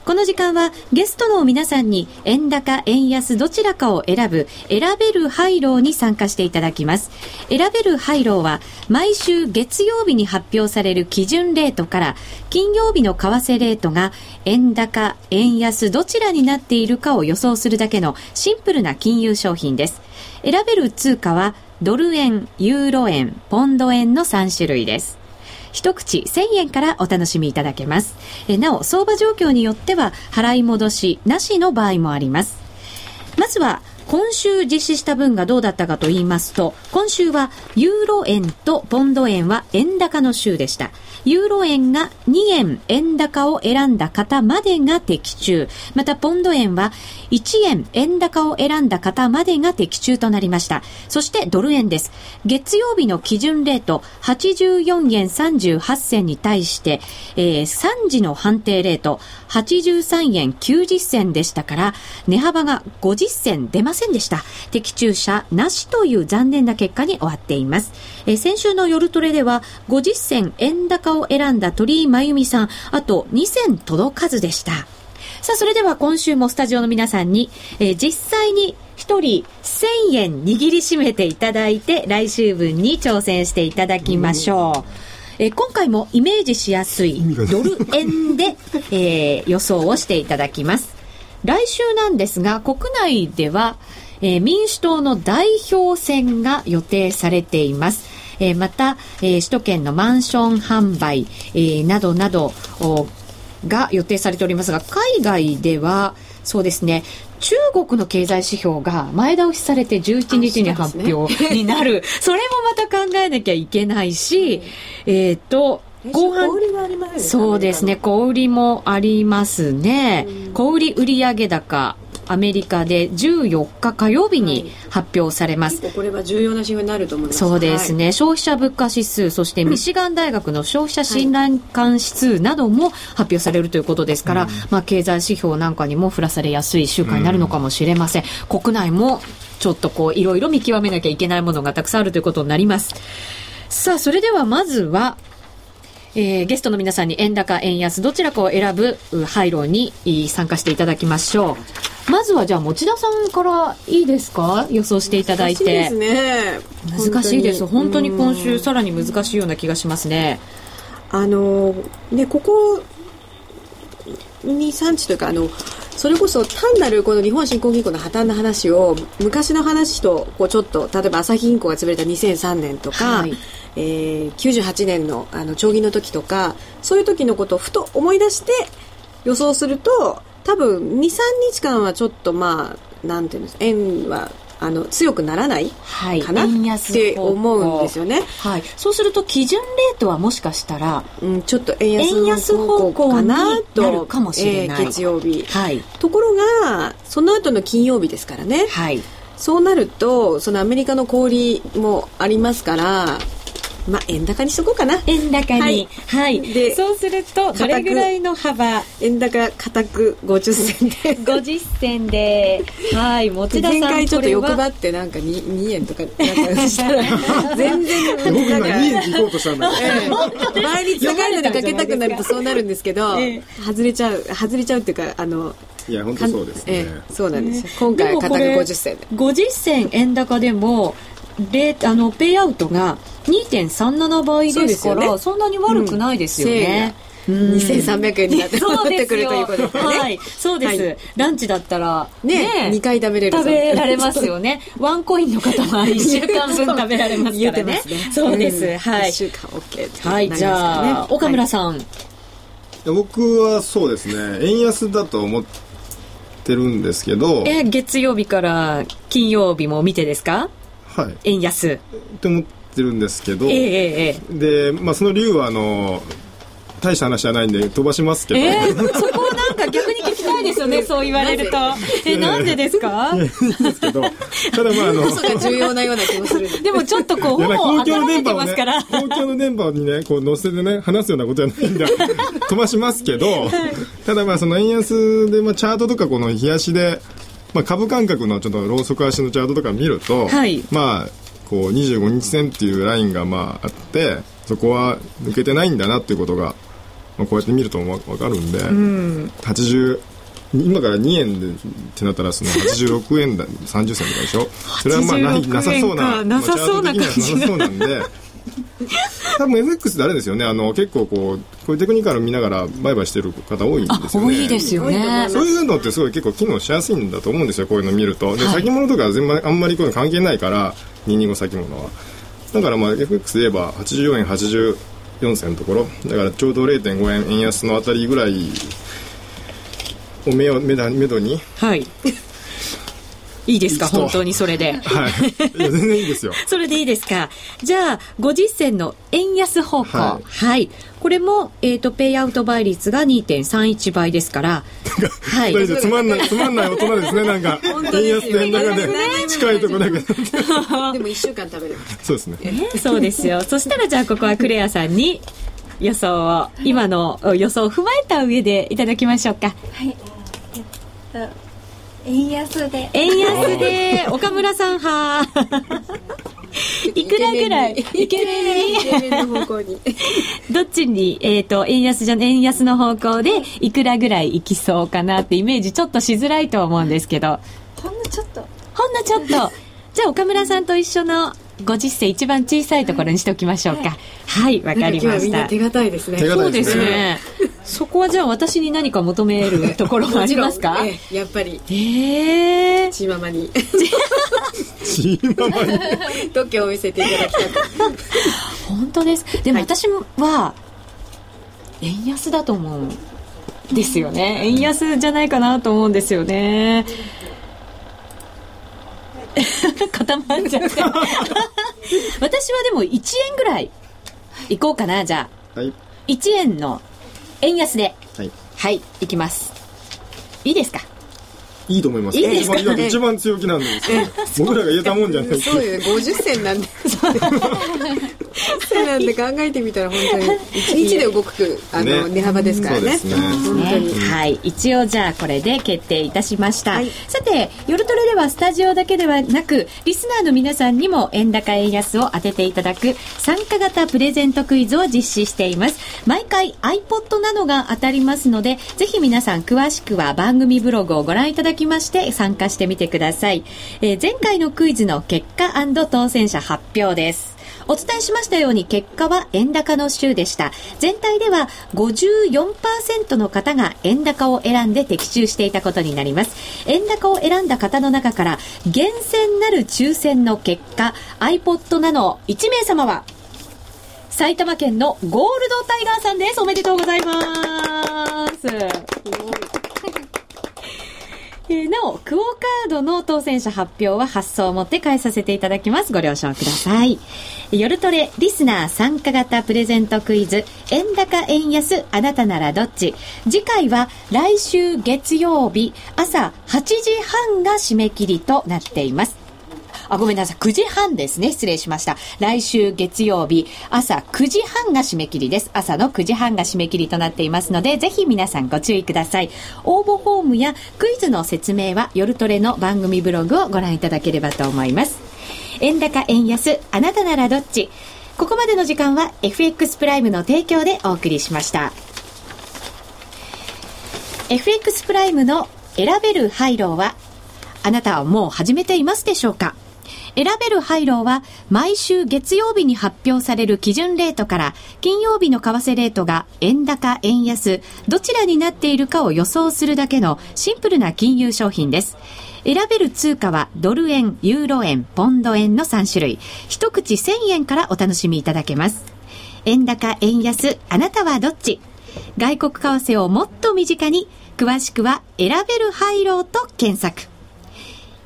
この時間はゲストの皆さんに円高、円安どちらかを選ぶ選べる廃炉に参加していただきます。選べる廃炉は毎週月曜日に発表される基準レートから金曜日の為替レートが円高、円安どちらになっているかを予想するだけのシンプルな金融商品です。選べる通貨はドル円、ユーロ円、ポンド円の3種類です。一口1000円からお楽しみいただけます。えなお、相場状況によっては払い戻しなしの場合もあります。まずは、今週実施した分がどうだったかと言いますと、今週はユーロ円とポンド円は円高の週でした。ユーロ円が2円円高を選んだ方までが的中。また、ポンド円は1円円高を選んだ方までが的中となりました。そして、ドル円です。月曜日の基準レート84円38銭に対して、えー、3時の判定レート83円90銭でしたから、値幅が50銭出ますせんでした。的中者なしという残念な結果に終わっています。えー、先週の夜トレでは50銭円高を選んだ鳥居真由美さん、あと2銭届かずでした。さあ、それでは今週もスタジオの皆さんに、えー、実際に一人1000円握りしめていただいて、来週分に挑戦していただきましょう。えー、今回もイメージしやすいドル円で、えー、予想をしていただきます。来週なんですが、国内では、えー、民主党の代表選が予定されています。えー、また、えー、首都圏のマンション販売、えー、などなどが予定されておりますが、海外では、そうですね、中国の経済指標が前倒しされて11日に発表になる。[LAUGHS] それもまた考えなきゃいけないし、えっ、ー、と、後半、そうですね、小売りもありますね。小売売上高、アメリカで14日火曜日に発表されます。はい、これは重要な指標になると思います。そうですね、はい、消費者物価指数、そしてミシガン大学の消費者信頼感指数なども発表されるということですから、はい、まあ経済指標なんかにも降らされやすい1週間になるのかもしれません。うん、国内もちょっとこういろいろ見極めなきゃいけないものがたくさんあるということになります。さあ、それではまずは、えー、ゲストの皆さんに円高、円安、どちらかを選ぶ廃炉に参加していただきましょう。まずはじゃあ持田さんからいいですか？予想していただいて。難しいですね。難しいです。本当に。今週さらに難しいような気がしますね。あのねここ23日というかあのそれこそ単なるこの日本振興銀行の破綻の話を昔の話とこうちょっと例えば朝日銀行が潰れた2003年とか、はい、えー、98年のあの長銀の時とかそういう時のことをふと思い出して予想すると多分23日間はちょっとまあなんていうんです円はあの強くならないかな、って思うんですよね、はい、そうすると基準レートはもしかしたら、うん、ちょっと円安方向かなとかもしれない、えー、月曜日、はい、ところがその後の金曜日ですからね、はい、そうなるとそのアメリカの小売もありますからまあ、円高にしとこうかな。円高に。はい。はい、で、そうすると、どれぐらいの幅？円高固く50銭で。50銭で、はい、持田さん。前回ちょっと欲張って、なんか 2, 2円とか、なんかしたら、[LAUGHS] 全然、僕今2円聞こうとしたんだけど。倍率高いのにかけたくなるとそうなるんですけど、外れちゃう、外れちゃうっていうか、あの、いや本当そうですね、ええ、そうなんですよ、今回は固く50銭で。50銭円高でもレあのペイアウトが2.37倍ですから、ね、そんなに悪くないですよね。うん、2300円になってってくるということですね。はい、そうです、はい、ランチだったらねね2回食べれる食べられますよね。ワンコインの方は1週間分食べられますからね。ね。そうです、うん、はい。1週間 OK、はい、じゃあ、岡村さん、はい、僕はそうですね、円安だと思ってるんですけど。え、月曜日から金曜日も見てですか？はい、円安。って思ってるんですけど、えー、えー、で、まあ、その理由はあの大した話じゃないんで飛ばしますけど、えー、そこなんか逆に聞きたいですよね [LAUGHS] そう言われると。えなんでですか？いいですけど。ただまああのこそが重要なような気もする。[LAUGHS] でもちょっとこうほぼ公共の電波をね公共の電波にねこう乗せてね話すようなことじゃないんで [LAUGHS] 飛ばしますけど、ただまあその円安で、まあ、チャートとかこの冷やしでまあ、株感覚のちょっとローソク足のチャートとか見ると、はい、まあこう25日線っていうラインがまああってそこは抜けてないんだなっていうことが、まあ、こうやって見ると分かるんで、うん、80今から2円でってなったらその86円だ30銭とかでしょ？[LAUGHS] それはまあないなさそうななさそうな感じなさそうなんで多分 FX であれですよね。あの結構こうこういうテクニカル見ながら売買してる方多いんですよね。多いですよね。そういうのってすごい結構機能しやすいんだと思うんですよ。こういうの見ると。で、はい、先物とか全然あんまりこういうの関係ないから225先物は。だからまあ FX で言えば84円84銭のところ。だからちょうど0.5円円安のあたりぐらいを目を目だ目処にはいいいですか？本当にそれで。はい。全然いいですよ。[LAUGHS] それでいいですか？じゃあ、50銭の円安方向。はい。はい、これも、えっ、ー、と、ペイアウト倍率が2.31倍ですから。はい。つまんない、つまんない大人ですね、[LAUGHS] なんか。円安と円高で近いとこだけ。[LAUGHS] でも1週間食べる。そうですね。そうですよ。そしたらじゃあ、ここはクレアさんに予想を、今の予想を踏まえた上でいただきましょうか。はい。円安で。円安で。[LAUGHS] 岡村さん派。[LAUGHS] いくらぐらい？イケメンの方向に。[LAUGHS] どっちに、えっ、ー、と円安じゃ円安の方向でいくらぐらいいきそうかなってイメージちょっとしづらいと思うんですけど。ほんのちょっと。ほんのちょっと。じゃあ岡村さんと一緒の50世一番小さいところにしておきましょうか。はい。わ、はい、かりました。手堅いですね。そうですねそこはじゃあ私に何か求めるところはありますか？[LAUGHS] ええ、やっぱり。ええ。ー、チーママに。チーママに。特許を見せていただきたい本当です。でも私は円安だと思うんですよね。円安じゃないかなと思うんですよね。[LAUGHS] 固まっちゃって。[LAUGHS] 私はでも1円ぐらいいこうかなじゃあ、はい、1円の円安で。はい、はい、いきます。いいですか？いいと思います。いいですか、ね、一番強気なんです。僕らが言えたもんじゃないそうよ、五十銭なんで。[LAUGHS] そうなんで考えてみたら本当に一日で動くあの、値幅ですからね。ね本当に、はい、一応じゃあこれで決定いたしました。はい、さて、夜トレではスタジオだけではなく、リスナーの皆さんにも円高円安を当てていただく参加型プレゼントクイズを実施しています。毎回 iPod などが当たりますので、ぜひ皆さん詳しくは番組ブログをご覧いただききまして参加してみてください。えー、前回のクイズの結果当選者発表です。お伝えしましたように結果は円高の週でした。全体では54%の方が円高を選んで的中していたことになります。円高を選んだ方の中から厳選なる抽選の結果 iPod ナノ1名様は埼玉県のゴールドタイガーさんです。おめでとうございます。えー、なお、クオカードの当選者発表は発送をもって返させていただきます。ご了承ください。夜トレリスナー参加型プレゼントクイズ、円高円安あなたならどっち次回は来週月曜日朝8時半が締め切りとなっています。あ、ごめんなさい。9時半ですね。失礼しました。来週月曜日、朝9時半が締め切りです。朝の9時半が締め切りとなっていますので、ぜひ皆さんご注意ください。応募フォームやクイズの説明は、夜トレの番組ブログをご覧いただければと思います。円高円安、あなたならどっちここまでの時間は FX プライムの提供でお送りしました。FX プライムの選べるハイローは、あなたはもう始めていますでしょうか？選べるハイローは毎週月曜日に発表される基準レートから金曜日の為替レートが円高、円安、どちらになっているかを予想するだけのシンプルな金融商品です。選べる通貨はドル円、ユーロ円、ポンド円の3種類。一口1000円からお楽しみいただけます。円高、円安、あなたはどっち？外国為替をもっと身近に、詳しくは選べるハイローと検索。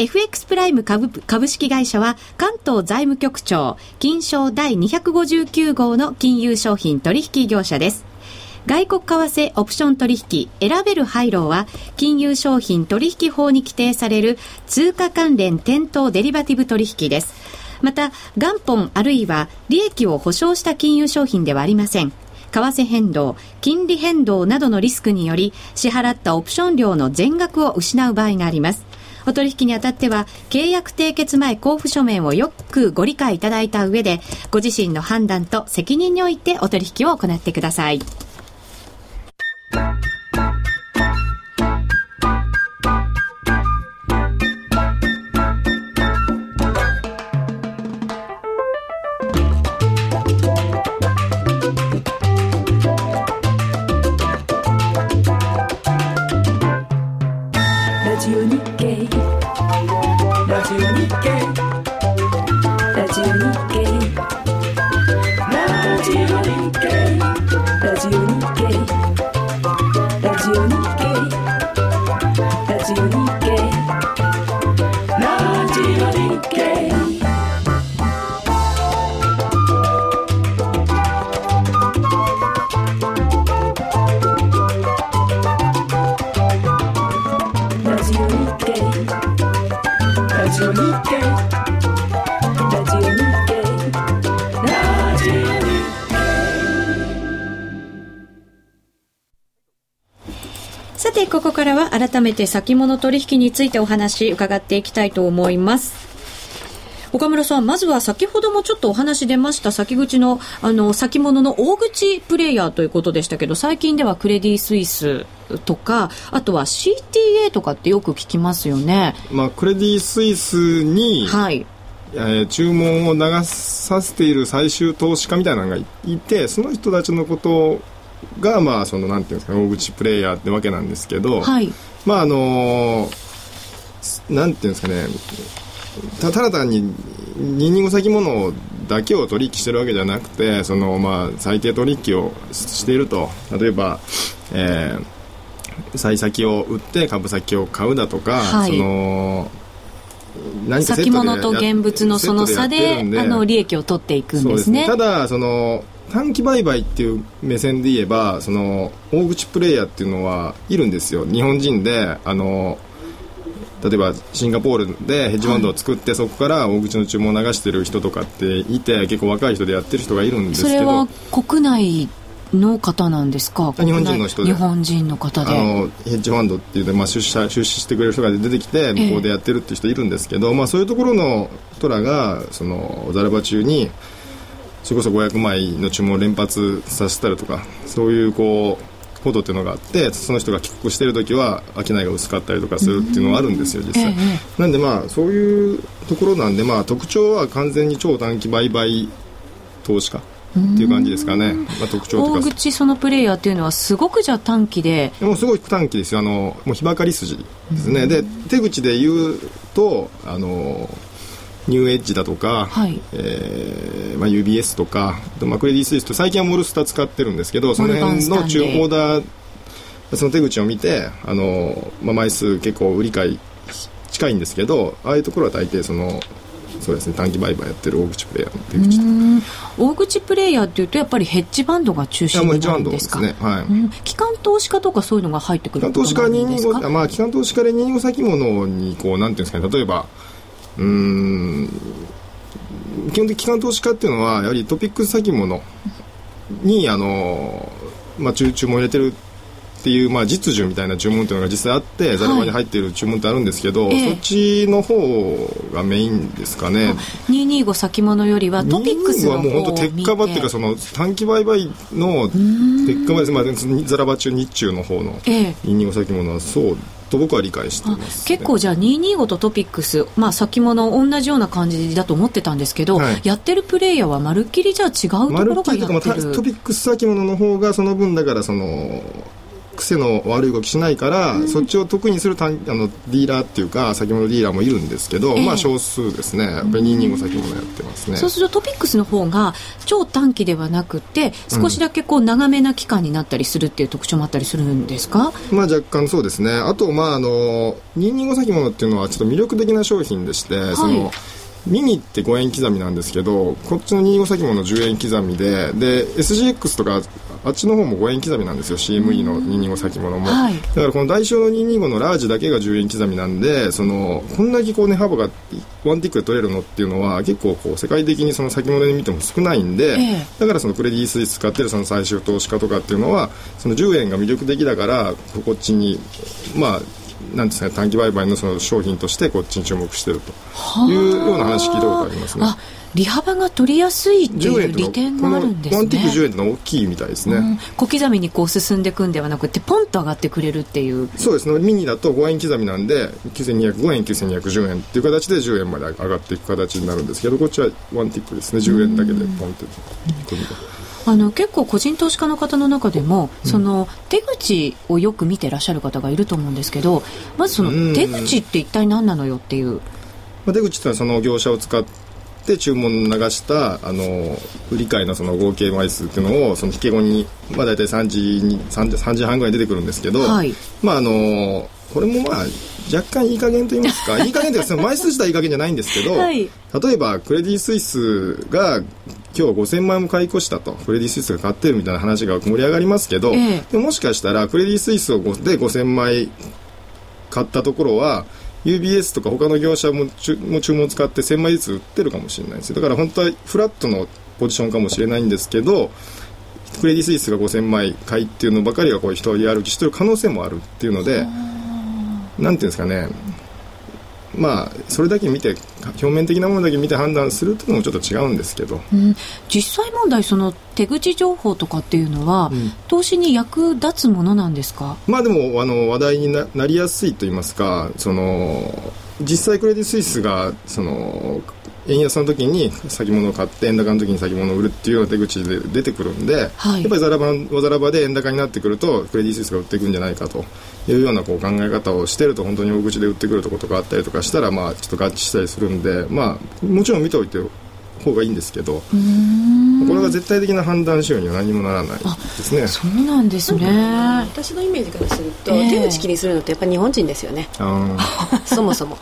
FX プライム株株式会社は関東財務局長金賞第259号の金融商品取引業者です。外国為替オプション取引選べる配慮は金融商品取引法に規定される通貨関連店頭デリバティブ取引です。また、元本あるいは利益を保証した金融商品ではありません。為替変動、金利変動などのリスクにより支払ったオプション料の全額を失う場合があります。お取引にあたっては、契約締結前交付書面をよくご理解いただいた上で、ご自身の判断と責任においてお取引を行ってください。めて先物取引についてお話伺っていきたいと思います。岡村さん、まずは先ほどもちょっとお話出ました先口の、あの、先物の大口プレイヤーということでしたけど、最近ではクレディ・スイスとか、あとは CTA とかってよく聞きますよね。まあ、クレディ・スイスに、はい。えー、注文を流させている最終投資家みたいなのがいてその人たちのことがまあそのなんていうんですか大口プレイヤーってわけなんですけど、はい、まああのー、なんていうんですかね。ただ単に二人先物だけを取引してるわけじゃなくてその、まあ、最低取引をしていると。例えば、えー、幸先を売って株先を買うだとか、はい、その先物と現物のその差であの利益を取っていくんですね、ね、ただその短期売買っていう目線で言えばその大口プレイヤーっていうのはいるんですよ。日本人であの例えばシンガポールでヘッジファンドを作って、はい、そこから大口の注文を流してる人とかっていて結構若い人でやってる人がいるんですけど。それは国内の方なんですか？日本人の人で。日本人の方で。あのヘッジファンドっていうで、まあ、出資出資してくれる人が出てきて向こうでやってるっていう人いるんですけど、えまあ、そういうところの人らがそのザラバ中にそれこそ500枚の注文を連発させたりとかそういうこうことっていうのがあってその人が帰国している時は商いが薄かったりとかするっていうのがあるんですよ実際、ええ、なんでまあそういうところなんでまあ特徴は完全に超短期売買投資家っていう感じですかね、まあ、特徴とか。大口そのプレイヤーっていうのはすごくじゃ短期で。もうすごい短期ですよ。あのもう日ばかり筋ですね。で手口で言うとあのニューエッジだとか、はい、えー、まあ、UBS とかまあ、クレディ・スイスと最近はモルスタ使ってるんですけどその辺の中オーダーその手口を見てあの、まあ、枚数結構売り買い近いんですけどああいうところは大抵そのそうですね。短期売買やってる大口プレイヤーの手口大口プレイヤーっていうとやっぱりヘッジファンドが中心になるんですか？ですね、はい、うん、機関投資家とかそういうのが入ってくる機関投資家225まあ機関投資家で225先物にこうなんていうんですかね。例えばうん。基本的機関投資家っていうのはやはりトピックス先物にあの、まあ、注注文入れてるっていう、まあ、実需みたいな注文っていうのが実際あってザルバに入っている注文ってあるんですけど、はい、そっちの方がメインですかね。225先物よりはトピックスの方はもう本当鉄火場っていうかその短期売買の鉄火場です、まあ、ザラバ中日中の方の225先物はそうと僕は理解してます、ね、結構じゃあ225とトピックス、まあ、先物同じような感じだと思ってたんですけど、はい、やってるプレイヤーはまるっきりじゃあ違うところがやってる、まあ、トピックス先物の方がその分だからその癖の悪い動きしないから、うん、そっちを得意にするあのディーラーっていうか先物ディーラーもいるんですけど、えー、まあ少数ですね。やっぱり225先物やってますね、そうするとトピックスの方が超短期ではなくて少しだけこう長めな期間になったりするっていう特徴もあったりするんですか、まあ若干そうですね。あとまああの225先物っていうのはちょっと魅力的な商品でして、はい、そのミニって5円刻みなんですけどこっちの25先物10円刻みでで SGX とかあっちの方も5円刻みなんですよ。CME の225先物も、はい、だからこの代償の225のラージだけが10円刻みなんでそのこんだけこう値幅がワンティックで取れるのっていうのは結構こう世界的にその先物で見ても少ないんで、えー、だからそのクレディ・スイス使ってるその最終投資家とかっていうのはその10円が魅力的だからこっちにまあなんですか短期売買のその商品としてこっちに注目してると。いうような話聞いたことありますね。利幅が取りやすいっていう利点があるんですね。ワンティック10円の大きいみたいですね、うん、小刻みにこう進んでいくんではなくてポンと上がってくれるっていう。そうですね。ミニだと5円刻みなんで9205円9210円っていう形で10円まで上がっていく形になるんですけどこっちはワンティックですね。10円だけでポンって、あの結構個人投資家の方の中でも、その手口をよく見てらっしゃる方がいると思うんですけどまずその手口って一体何なのよっていう。まあ、手口ってのはその業者を使って注文流したあの売り買いのその合計枚数っていうのをその引け後に、まあ、大体3時に 3, 時3時半ぐらい出てくるんですけど、はい、まああのこれもまあ若干いい加減と言いますか [LAUGHS] いい加減というかその枚数自体いい加減じゃないんですけど、はい、例えばクレディ・スイスが今日5000万円も買い越したとクレディ・スイスが買ってるみたいな話が盛り上がりますけど、えでもしかしたらクレディ・スイスをで5000枚買ったところは UBS とか他の業者も注文を使って1000枚ずつ売ってるかもしれないですよ。だから本当はフラットのポジションかもしれないんですけどクレディ・スイスが5000枚買いっていうのばかりがこう人を歩きしてる可能性もあるっていうのでなんていうんですかね。まあそれだけ見て表面的なものだけ見て判断するというのもちょっと違うんですけど、うん、実際問題その手口情報とかっていうのは、うん、投資に役立つものなんですか？まあでもあの話題にななりやすいと言いますかその実際クレディ・スイスがその円安の時に先物を買って円高の時に先物を売るっていうような手口で出てくるんで、はい、やっぱりざらばざらばで円高になってくるとクレディ・スイスが売っていくんじゃないかというようなこう考え方をしてると本当に大口で売ってくるところとかあったりとかしたらまあちょっと合致したりするんでまあもちろん見ておいて方がいいんですけどこれが絶対的な判断仕様には何もならないですね。そうなんですね。私のイメージからすると、えー、手口気にするのってやっぱり日本人ですよね。[LAUGHS] そもそも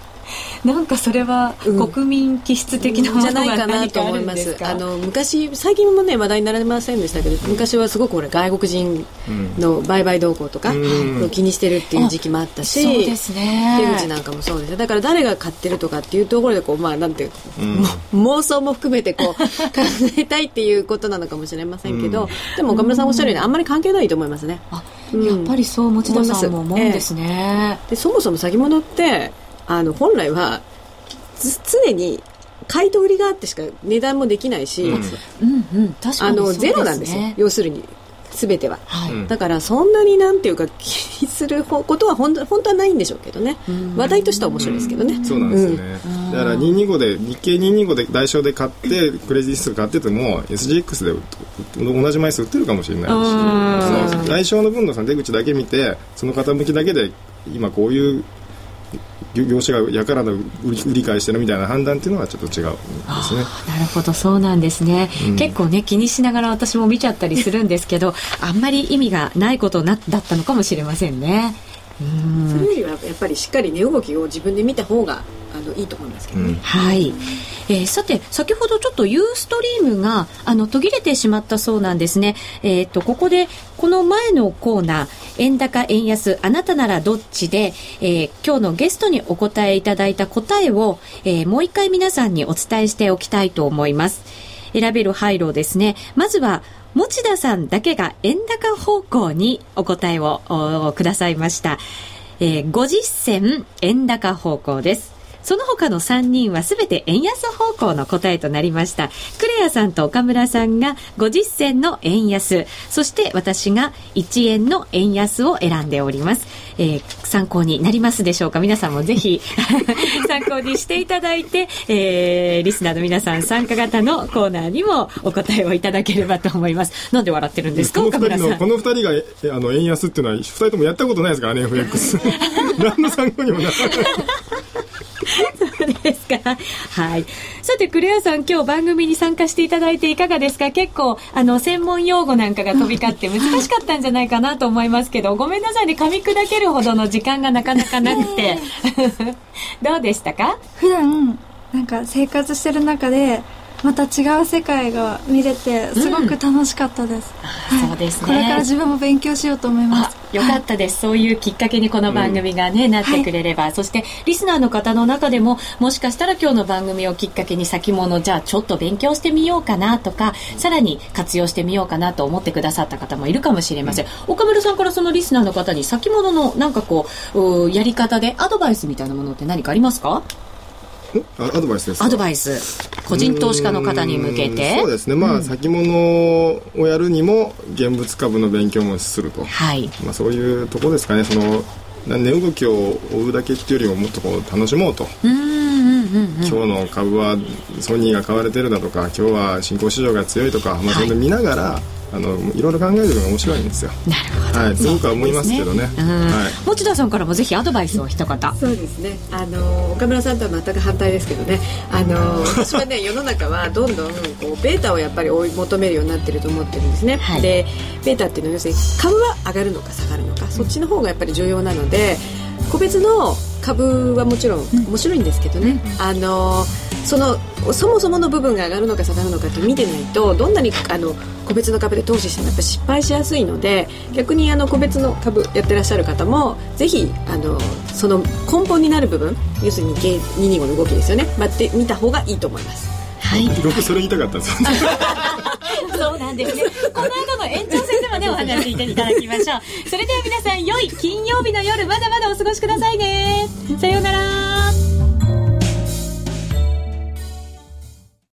なんかそれは国民気質的なものが、じゃないかなと思います。あの昔最近もね話題になりませんでしたけど昔はすごくこれ外国人の売買動向とか、気にしてるっていう時期もあったしそうですね。手口なんかもそうですだから誰が買ってるとかっていうところでこうまあなんていう、うん、妄想も含めてこう [LAUGHS] 考えたいっていうことなのかもしれませんけど、でも岡村さんおっしゃるようにあんまり関係ないと思いますね。あやっぱりそう持田さんも思うんですね。えー、でそもそも先物ってあの本来は常に買いと売りがあってしか値段もできないし、うん。うん、あのゼロなんですよ要するに全ては、はい、だからそんなになんていうか気にすることは本当本当はないんでしょうけどね。話題としては面白いですけどね、そうなんですよね、だから225で日経225で代償で買ってクレジット買ってても SGX で同じ枚数売ってるかもしれないし。代償の分の出口だけ見てその傾きだけで今こういう業者がやからの売り買いしてるみたいな判断っていうのはちょっと違うんですね。なるほどそうなんですね、うん、結構ね気にしながら私も見ちゃったりするんですけどあんまり意味がないことなだったのかもしれませんね。それよりはやっぱりしっかり値動きを自分で見た方があのいいと思いますけどね、うん、はい、えー、さて先ほどちょっとユーストリームがあの途切れてしまったそうなんですね。えっ、ー、とここでこの前のコーナー円高円安あなたならどっちで、えー、今日のゲストにお答えいただいた答えを、えー、もう一回皆さんにお伝えしておきたいと思います。選べる配慮ですね。まずは持田さんだけが円高方向にお答えをくださいました。えー、50銭円高方向です。その他の3人はすべて円安方向の答えとなりました。クレアさんと岡村さんが50銭の円安、そして私が1円の円安を選んでおります。えー、参考になりますでしょうか？皆さんもぜひ [LAUGHS] 参考にしていただいて、えー、リスナーの皆さん参加型のコーナーにもお答えをいただければと思います。なんで笑ってるんですか？この二人があの円安っていうのは二人ともやったことないですからね FX。[LAUGHS] 何の参考にもならない。そうですか。はい。さて、クレアさん、今日番組に参加していただいていかがですか？結構、あの、専門用語なんかが飛び交って難しかったんじゃないかなと思いますけど、ごめんなさいね、噛み砕けるほどの時間がなかなかなくて。[LAUGHS] どうでしたか？普段、なんか生活してる中で、また違う世界が見れてすごく楽しかったです、うん。はい、そうですね。これから自分も勉強しようと思います。よかったです、はい、そういうきっかけにこの番組がね、うん、なってくれれば、はい、そしてリスナーの方の中でももしかしたら今日の番組をきっかけに先物じゃあちょっと勉強してみようかなとかさらに活用してみようかなと思ってくださった方もいるかもしれません、うん、岡村さんからそのリスナーの方に先物のなんかこうやり方でアドバイスみたいなものって何かありますか？アドバイスですアドバイス。個人投資家の方に向けて。そうですね。まあ、うん、先物をやるにも現物株の勉強もすると、はい。まあ、そういうとこですかね。その値動きを追うだけっていうよりももっとこう楽しもうと。今日の株はソニーが買われてるだとか今日は新興市場が強いとか、まあ、それで見ながら、はいあのいろいろ考えるのが面白いんですよ。なるほど。はい、すごくは思いますけどね。ねはい。持田さんからもぜひアドバイスを一言。そうですね。あの岡村さんとは全く反対ですけどね。あの私はね [LAUGHS] 世の中はどんどんこうベータをやっぱり追い求めるようになってると思ってるんですね。はい、でベータっていうのは要するに株は上がるのか下がるのか、そっちの方がやっぱり重要なので。個別の株はもちろん面白いんですけどね、うん、あのそのそもそもの部分が上がるのか下がるのかって見てないとどんなにあの個別の株で投資してもやっぱ失敗しやすいので逆にあの個別の株やってらっしゃる方もぜひあのその根本になる部分要するに225の動きですよね待ってみた方がいいと思います。はい、僕それ言いたかったんです [LAUGHS] そうなんですね。この後の延長戦でもね、お話しいただきましょう。それでは皆さん、良い金曜日の夜、まだまだお過ごしくださいね。さようなら。